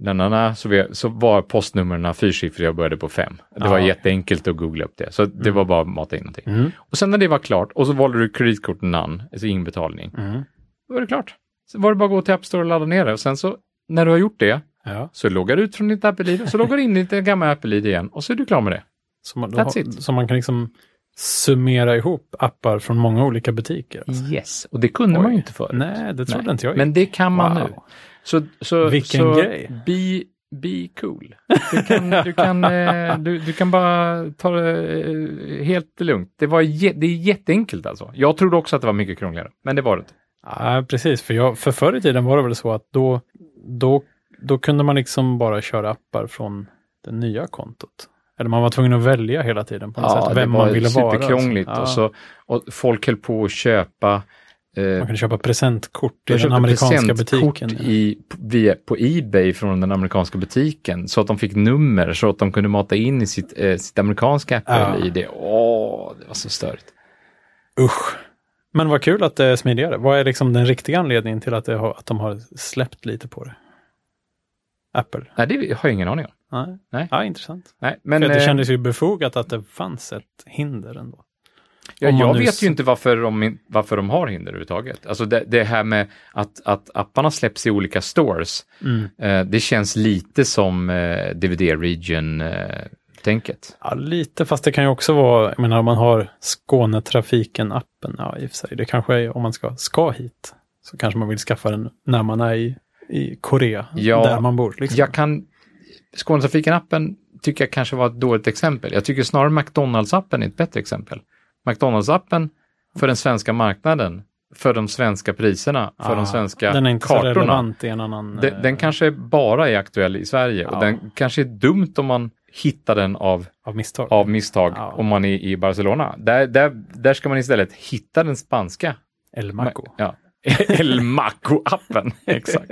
Nanana, så, vi, så var postnumren fyrsiffriga och började på fem. Det var Ja. jätteenkelt att googla upp det. Så det var bara att mata in någonting. Mm. Och sen när det var klart och så valde du kreditkort namn, alltså ingen betalning. Mm. Då var det klart. Så var det bara att gå till App Store och ladda ner det. Och sen så, när du har gjort det, Ja. så loggar du ut från ditt Apple-ID och så loggar du in i ditt gamla Apple-ID igen och så är du klar med det. Så, man, That's har- it. så man kan liksom summera ihop appar från många olika butiker. Alltså. Yes, och det kunde Oj. man ju inte förut. Nej, det trodde Nej. inte jag. Men det kan man Wow. nu. Så, så, Vilken så grej. Be, be cool. Du kan, du, kan, eh, du, du kan bara ta det eh, helt lugnt. Det, var, det är jätteenkelt alltså. Jag trodde också att det var mycket krångligare, men det var det inte. Ja, precis. För, jag, för förr i tiden var det väl så att då, då, då kunde man liksom bara köra appar från det nya kontot. Eller man var tvungen att välja hela tiden på något sätt vem det var man ville vara. superkrångligt. Ja. Och, så, och folk höll på att köpa eh, Man kunde köpa presentkort i den amerikanska butiken. I, via, på Ebay från den amerikanska butiken så att de fick nummer så att de kunde mata in i sitt, eh, sitt amerikanska Apple-ID. Åh, det var så störigt. Usch. Men vad kul att det är smidigare. Vad är liksom den riktiga anledningen till att, det har, att de har släppt lite på det? Apple? Nej, det har jag ingen aning om. Nej. Nej. Ja, intressant. Nej, men För det eh, kändes ju befogat att det fanns ett hinder ändå. ja, jag nu vet ju inte varför de, varför de har hinder överhuvudtaget. Alltså det, det här med att, att apparna släpps i olika stores, Mm. eh, det känns lite som eh, DVD Region-tänket. Ja, lite, fast det kan ju också vara, jag menar om man har Skånetrafiken-appen, ja i och för sig, det kanske är om man ska, ska hit, så kanske man vill skaffa den när man är i i Korea, Ja, där man bor. Liksom. Jag kan... Skånetrafiken-appen tycker jag kanske var ett dåligt exempel. Jag tycker snarare McDonalds-appen är ett bättre exempel. McDonalds-appen för den svenska marknaden, för de svenska priserna, för Ja, de svenska den är inte så kartorna. relevant i en annan... Den, eh, den kanske bara är aktuell i Sverige och Ja. den kanske är dumt om man hittar den av, av misstag. av misstag Ja. om man är i Barcelona. Där, där, där ska man istället hitta den spanska. El Maco. Ja. El Maco-appen. Exakt.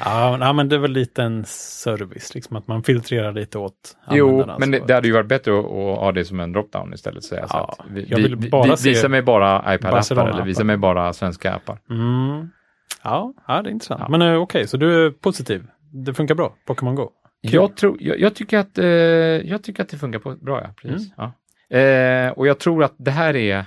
ja, men det är väl lite en service, liksom att man filtrerar lite åt Jo, användarna, men så det, det hade ju varit bättre att, att ha det som en dropdown istället. Säga, så Ja, att vi, jag vill vi, bara vi, se visa mig bara iPad-appar eller visa mig bara svenska appar. Mm. Ja, ja, det är intressant. Ja. Men eh, okej, så du är positiv? Det funkar bra, Pokémon Go? Kul. Jag, tror, jag, jag, tycker att, eh, jag tycker att det funkar på, bra. Ja, precis. Mm. Ja. Eh, och jag tror att det här är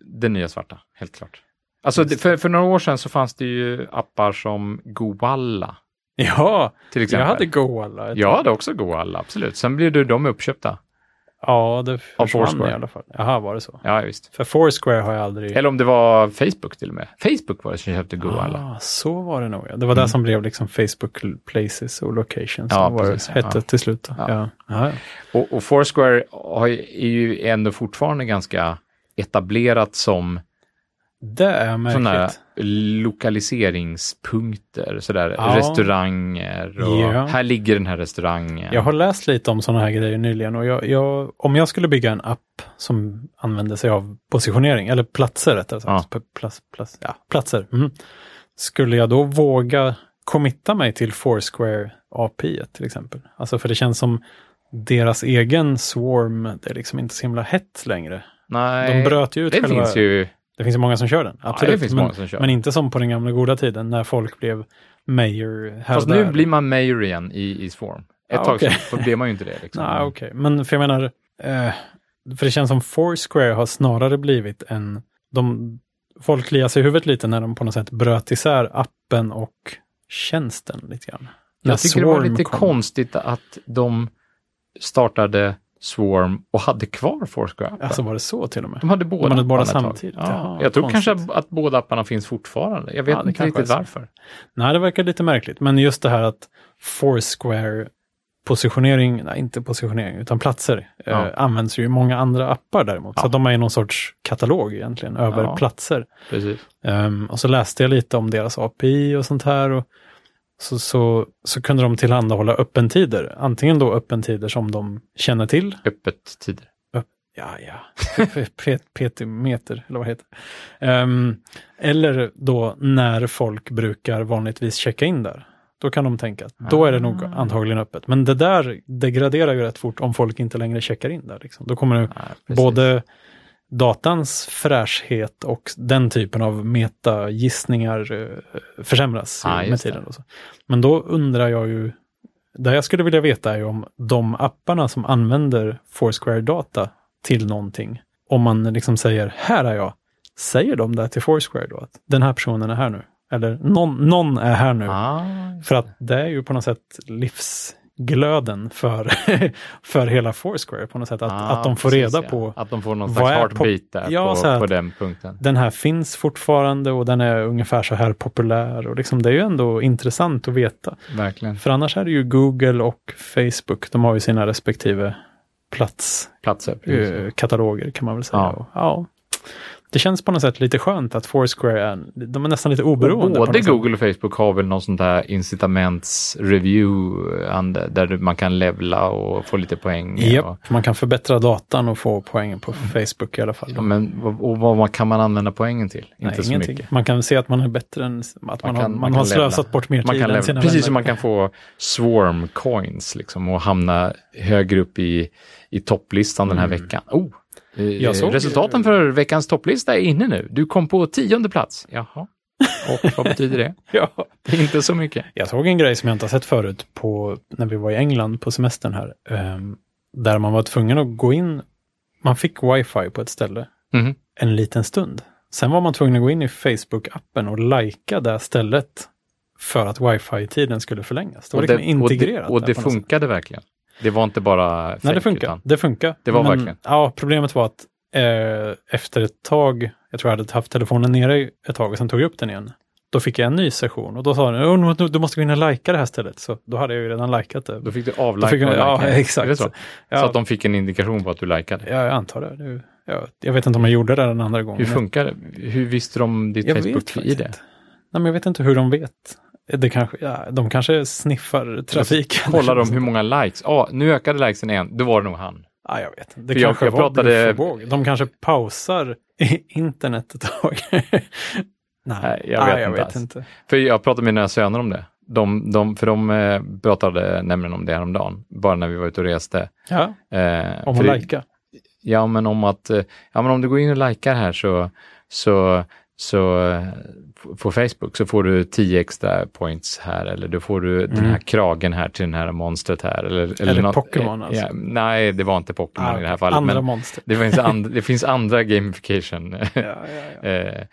det nya svarta, helt klart. Alltså, det, för, för några år sedan så fanns det ju appar som Goalla, Ja, till jag exempel. hade Goalla. jag hade också Goalla, absolut. Sen blev du de uppköpta. Ja, det försvann i alla fall. Jaha, var det så? Ja, visst. För Foursquare har jag aldrig... Eller om det var Facebook till och med. Facebook var det som köpte Goalla. Ah, så var det nog. Ja. Det var det Mm. som blev liksom Facebook Places och Locations. Ja, som var precis, det hette ja. till slut. Ja. Ja. Och, och Foursquare har, är ju ändå fortfarande ganska etablerat som Det är sådana märkligt. lokaliseringspunkter, sådär Ja. restauranger och Ja. här ligger den här restaurangen. Jag har läst lite om sådana här grejer nyligen och jag, jag, om jag skulle bygga en app som använder sig av positionering, eller platser rättare sagt, Ja. Plats, plats, ja, platser, mm. skulle jag då våga committa mig till Foursquare API till exempel? Alltså för det känns som deras egen swarm, det är liksom inte så himla hett längre. Nej, De bröt ju ut det själva... finns ju. Det finns ju många som kör den, Ja, absolut. det finns men, många som kör. men inte som på den gamla goda tiden när folk blev mayor här Fast nu blir man mayor igen i, Swarm. Ett Ja, tag okej. sedan så blev man ju inte det. Liksom. Nej, okej. Men för jag menar, eh, för det känns som Foursquare har snarare blivit en... De, folk kliar sig i huvudet lite när de på något sätt bröt isär appen och tjänsten lite grann. När Jag tycker det var Swarm lite kom. konstigt att de startade Swarm och hade kvar Foursquare-appen. Alltså var det så till och med? de hade båda, de hade båda samtidigt. Ja, Jaha, jag tror konstigt. kanske att båda apparna finns fortfarande. Jag vet Ja, inte riktigt varför. Nej, det verkar lite märkligt. Men just det här att Foursquare positionering, nej inte positionering, utan platser, Ja. eh, används ju i många andra appar däremot. Ja. Så de är i någon sorts katalog egentligen över Ja. platser. Precis. Ehm, och så läste jag lite om deras API och sånt här. Och så, så, så kunde de tillhandahålla öppentider. Antingen då öppentider som de känner till. Öppet tider. Ja, ja. Petimeter, eller vad det heter. Ehm, eller då när folk brukar vanligtvis checka in där. Då kan de tänka att då är det nog Ah. antagligen öppet. Men det där degraderar ju rätt fort om folk inte längre checkar in där. Liksom. Då kommer det Ja, både datans fräschhet och den typen av metagissningar eh, försämras Ja, med tiden. det. Men då undrar jag ju, det jag skulle vilja veta är ju om de apparna som använder Foursquare-data till någonting, om man liksom säger här är jag, säger de det till Foursquare då? Att den här personen är här nu? Eller någon, någon är här nu? Ah, För att det är ju på något sätt livsglöden för, för hela Foursquare på något sätt. Att, ah, att de får precis, reda ja. på Att de får någon slags heartbeat där Ja, på, på den punkten. den här finns fortfarande och den är ungefär så här populär. Och liksom, det är ju ändå intressant att veta. Verkligen. För annars är det ju Google och Facebook. De har ju sina respektive platskataloger Platser. precis. kan man väl säga. Ja. Och, ja. Det känns på något sätt lite skönt att Foursquare är, de är nästan lite oberoende. Och både något sätt. Google och Facebook har väl någon sån där incitaments-review där man kan levla och få lite poäng. Japp, Och, man kan förbättra datan och få poängen på Facebook i alla fall. ja, men, vad- och vad man- kan man använda poängen till? Nej, Inte så ingenting. mycket. Man kan se att man är bättre än att man, kan- har, man man, har levla. slösat bort mer Man tid kan än levla, sina precis vänner. som man kan få swarm coins liksom och hamna högre upp i, i topplistan den här Mm. veckan. Oh, såg- resultaten för veckans topplista är inne nu. Du kom på tionde plats. Jaha. Och vad betyder det? Ja. Det är inte så mycket. Jag såg en grej som jag inte har sett förut på, när vi var i England på semestern här. ehm, där man var tvungen att gå in, man fick wifi på ett ställe Mhm. en liten stund. Sen var man tvungen att gå in i Facebook-appen och lajka det stället för att wifi-tiden skulle förlängas. Det var liksom integrerat. Och det, och det funkade verkligen. Det var inte bara Nej, det fake, funkar. Det funkar. Det var Men, verkligen. Ja, problemet var att eh, efter ett tag, jag tror jag hade haft telefonen nere ett tag och sen tog jag upp den igen. då fick jag en ny session och då sa den, "Åh, du- måste gå in och likea det här stället. Så då hade jag ju redan likat det. Då fick du jag, och ja, exakt. Så? Ja, Så att de fick en indikation på att du likade. ja, jag antar det. det ja, jag vet inte om jag gjorde det den andra gången. Hur funkar det? Hur visste de ditt Jag Facebook-id? Nej, men jag vet inte hur de vet. Det kanske, ja, de kanske sniffar trafiken. Kollar de hur många likes? Ja, nu ökade likesen igen. Då var det nog han. Ja, jag vet. Det För jag- kanske jag var pratade- bluffbåg. De kanske pausar internet ett tag. Nej, jag vet jag inte vet inte. För jag pratade med mina söner om det. De, de, för de eh, pratade nämligen om det häromdagen, bara när vi var ute och reste. Ja, Eh, om att lajka. Ja, men om att, eh, ja men om du går in och likar här så, så, så eh, på Facebook så får du 10 extra points här eller då får du den här kragen här till den här monstret här. Eller, eller, Mm. Eller Pokémon eh, alltså. Ja, nej, det var inte Pokémon Ah, i det här fallet. Andra monster. det, finns and, det finns andra gamification. Ja, ja, eh,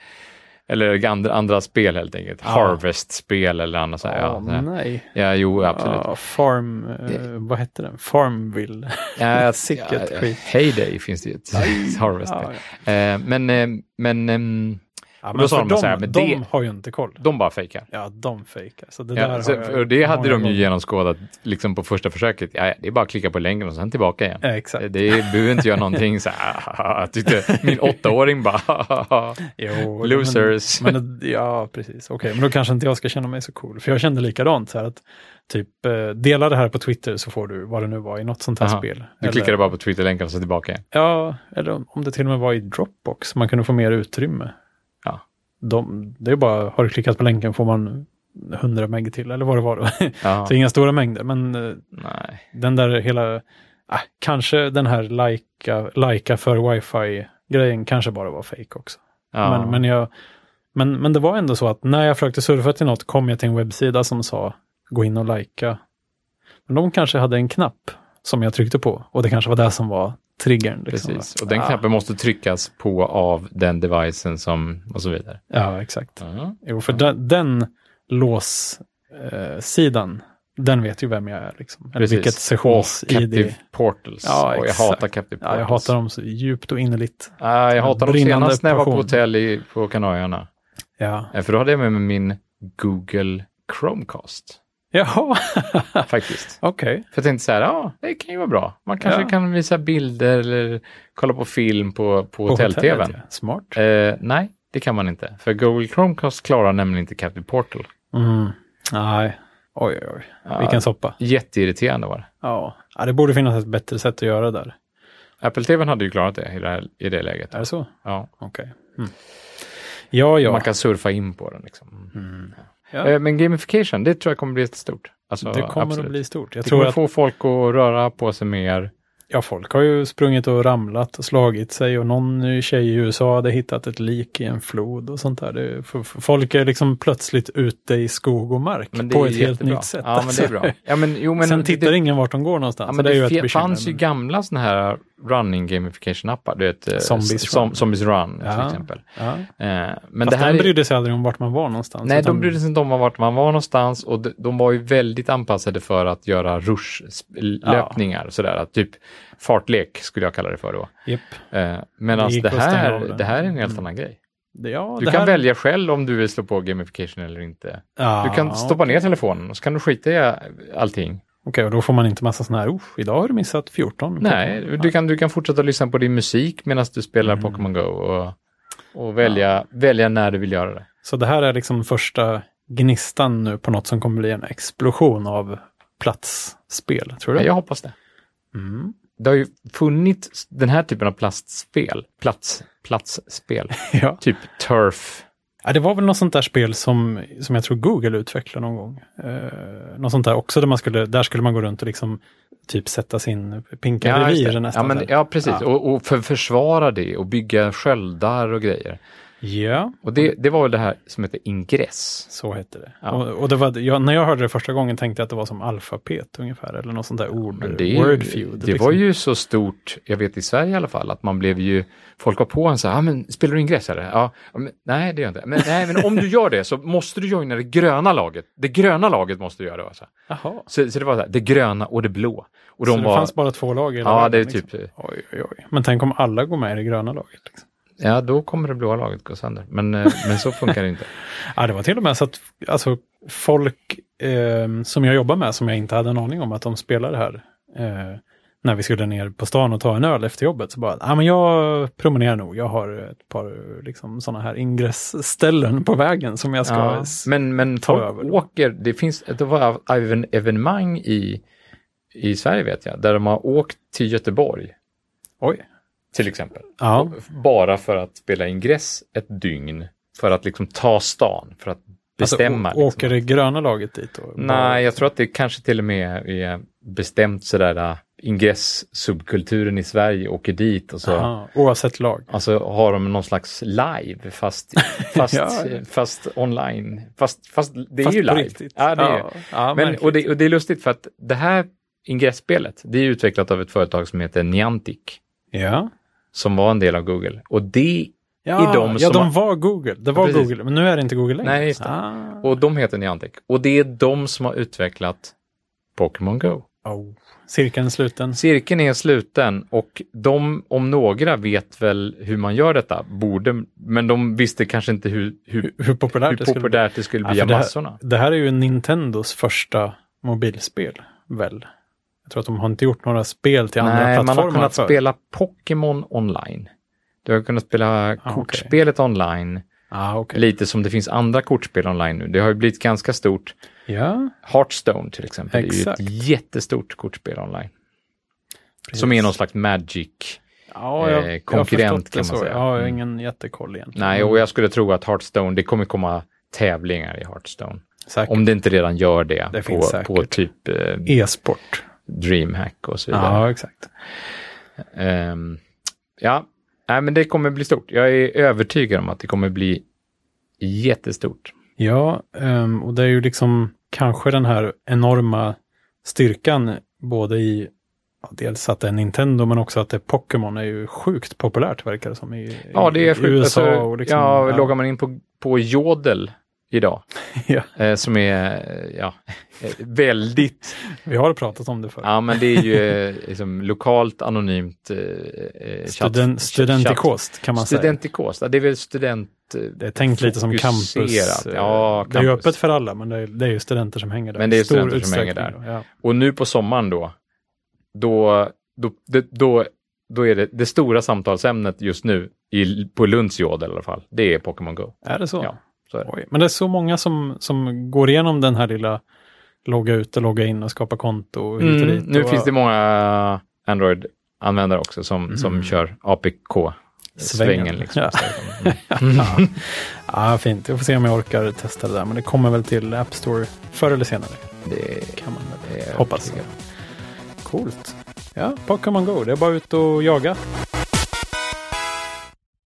eller andra, andra spel helt enkelt. Ja. Harvest-spel eller annat så här. Ja, här. nej. ja, jo, absolut. Ja, farm, eh, vad hette den? Farmville. Ja, Sicket ja, skit. Heyday finns det ju ett Harvest-spel. Eh, men, eh, men Ja, då men sa för de de, så här, men de det- har ju inte koll. de bara fejkar. Ja, de fejkar. Så det Ja, där så, har jag och det hade de ju genomskådat liksom på första försöket. Ja, det är bara att klicka på länken och sen tillbaka igen. Ja, exakt. Det behöver inte göra någonting så här. Jag tyckte min åttaåring bara Jo, losers. Men, men, ja, precis. Okej, men då kanske inte jag ska känna mig så cool. För jag kände likadant. Så här att typ eh, dela det här på Twitter så får du vad det nu var i något sånt här Aha. spel. Du klickade bara på Twitter-länken och så tillbaka igen. Ja, eller om det till och med var i Dropbox. Man kunde få mer utrymme. De, det är bara, har du klickat på länken får man 100 meg till, eller vad det var då. Ja. så inga stora mängder, men eh, Nej. den där hela, ah, kanske den här lika, lika för wifi-grejen kanske bara var fake också. Ja. Men, men, jag, men, men det var ändå så att när jag försökte surfa till något kom jag till en webbsida som sa gå in och lajka. Men de kanske hade en knapp som jag tryckte på och det kanske var det som var triggern. Liksom. Precis, och den Ja. knappen måste tryckas på av den devicen som och så vidare. Ja, exakt. Ja. Jo, för den, den låssidan, den vet ju vem jag är. Liksom. Eller Precis. vilket sessions-id. Captive Portals. Ja, och jag hatar Captive Portals. Ja, jag hatar dem så djupt och innerligt. Ja, jag hatar dem senast när jag var på hotell i, på Kanarieöarna. Ja. Eh, För då hade jag med mig min Google Chromecast. Jaha, Faktiskt. okej. För jag tänkte så här, ja, det kan ju vara bra. Man kanske Ja. kan visa bilder eller kolla på film på, på, På hotell-tvn. ja. Smart. Eh, nej, det kan man inte. För Google Chromecast klarar nämligen inte Captive Portal. Mm. Nej, oj, oj, oj. Ja. Vilken soppa. Jätteirriterande var det. Ja. ja, det borde finnas ett bättre sätt att göra där. Apple TV hade ju klarat det i det, här, i det läget. Är det så? Ja. Okej. Mm. Ja, ja. Man kan surfa in på den. Liksom. Mm. ja. Eh, Men gamification, det tror jag kommer bli ett stort. Alltså, det kommer absolut. att bli stort. Jag Det tror kommer att få folk att röra på sig mer. ja, folk har ju sprungit och ramlat och slagit sig och någon tjej i USA hade hittat ett lik i en flod och sånt där. Det, för, för folk är liksom plötsligt ute i skog och mark det på ett ju helt jättebra. nytt sätt. Ja, men det är bra. Ja, men, jo, men Sen tittar det, ingen vart de går någonstans. ja, men det är ju det, ett bekymmer. fanns ju gamla sådana här running gamification-appar. Du vet, eh, Zombies som, Run. Zombies Run Ja. till exempel. Ja. Eh, men Fast det här är, brydde sig aldrig om vart man var någonstans. Nej, utan- de brydde sig inte om vart man var någonstans och de, de var ju väldigt anpassade för att göra rush-löpningar. Sådär, att typ fartlek skulle jag kalla det för då. Japp. Eh, Medan Det det, här, det. här är en helt Mm. annan grej. Ja, Du kan här- välja själv om du vill slå på gamification eller inte. Ja, Du kan stoppa ner telefonen och så kan du skita i allting. Okej, och då får man inte massa sådana här, "Usch, idag har du missat 14. Nej, du kan, du kan fortsätta lyssna på din musik medan du spelar Mm. Pokémon Go och, och välja, välja när du vill göra det. Så det här är liksom första gnistan nu på något som kommer bli en explosion av platsspel, tror du? Jag hoppas det. Mm. Det har ju funnits den här typen av plastspel, plats, platsspel, ja. typ Turf. Ja, det var väl något sånt där spel som, som jag tror Google utvecklade någon gång. Eh, något sånt där också, där, man skulle, där skulle man gå runt och liksom typ sätta sin pinka just revir nästan. ja, men, ja, precis. Ja. Och, och för, försvara det och bygga sköldar och grejer. Ja, Och det, det var väl det här som heter ingress. så hette det. Ja. Och, och det var, jag, när jag hörde det första gången tänkte jag att det var som alfabet ungefär, eller något sånt där ord. Men det, Wordfeud. det liksom. var ju så stort, jag vet i Sverige i alla fall, att man blev ju, folk var på en så här, ah, men spelar du ingress eller? Ja, ja, men, nej det gör jag inte. Men, nej, men om du gör det så måste du joina det gröna laget. Det gröna laget måste du göra. det, Så, så, så det var så här, det gröna och det blå. Och så de det var, fanns bara två lag ja det är liksom. typ, Oj, oj, oj. Men tänk om alla går med i det gröna laget. Liksom. Ja, då kommer det blåa laget gå sönder. Men, eh, men så funkar det inte. Ja, det var till och med så att alltså, folk eh, som jag jobbar med, som jag inte hade en aning om att de spelade här, eh, när vi skulle ner på stan och ta en öl efter jobbet, så bara, ja men jag promenerar nog, jag har ett par liksom, sådana här ingressställen på vägen som jag ska Ja, men, men ta över. åker, det finns, det var även evenemang i, i Sverige vet jag, där de har åkt till Göteborg Oj. Till exempel. Ja, Bara för att spela ingress ett dygn, för att liksom ta stan, för att bestämma. Alltså, åker liksom. det gröna laget dit? då? Nej, jag tror att det kanske till och med är bestämt sådär, äh, ingress-subkulturen i Sverige åker dit och så Aha, oavsett lag. Alltså har de någon slags live fast, fast, Ja. fast online. Fast, fast det är Fast ju på live. riktigt. Ja, det är. Ja, ja, Men, och, det, och det är lustigt för att det här ingressspelet, det är utvecklat av ett företag som heter Niantic, Ja. som var en del av Google. Och det, Ja, I de ja, som de har- var Google. Det var precis. Google, men nu är det inte Google längre. Nej, just det. Ah. och de heter Niantic. Och det är de som har utvecklat Pokémon Go. Oh. Cirkeln är sluten. Cirkeln är sluten och de om några vet väl hur man gör detta, borde, men de visste kanske inte hur, hur, Hur, populärt hur det skulle bli. populärt det skulle Ja, bli av här- massorna. Det här är ju Nintendos första mobilspel, väl? Jag tror att de har inte gjort några spel till andra Nej, man plattformar har kunnat för. spela Pokémon online. Du har kunnat spela okej. kortspelet online, Ah, okej. lite som det finns andra kortspel online nu. Det har ju blivit ganska stort. Ja, Hearthstone till exempel Exakt. är ju ett jättestort kortspel online. precis. Som är någon slags Magic. ja, jag, eh, konkurrent, kan man så. säga. Jag har Mm. ingen jättekoll egentligen. Nej, och jag skulle tro att Hearthstone, det kommer komma tävlingar i Hearthstone. Säkert. Om det inte redan gör det, Det på, på typ eh, E-sport. DreamHack och så vidare. Ja, exakt. Ehm, ja, nej, men det kommer bli stort. Jag är övertygad om att det kommer bli jättestort. Ja, ehm, och det är ju liksom kanske den här enorma styrkan både i ja, dels att det är Nintendo men också att det är Pokémon är ju sjukt populärt verkar det som i, Ja, det är i sjukt. USA. Alltså, och liksom, ja, loggar man in på, på Jodel idag, Ja, eh, som är eh, ja, eh, väldigt, vi har pratat om det förr. ja men det är ju liksom lokalt anonymt eh, chatt- studentikost kan man säga. Studentikost, ja, det är väl student... Det är tänkt lite som campus. Ja, Det är campus. öppet för alla men det är, det är ju studenter som hänger där. Men det är stor studenter som hänger då, Ja. Och nu på sommaren då, då, då, då, då är det det stora samtalsämnet just nu, i, på Lunds Jodel i alla fall, det är Pokémon Go. Är det så? Ja. Oj. Men det är så många som, som går igenom den här lilla logga ut och logga in och skapa konto och hit och Mm, dit. nu och, finns det många Android-användare också som, som Mm. kör APK-svängen. Svängen. Liksom. Ja. Mm. ja. fint. Jag får se om jag orkar testa det där. Men det kommer väl till App Store förr eller senare. Det Kan man väl hoppas. Coolt. Ja, Pokémon Go. Det är bara ut och jaga.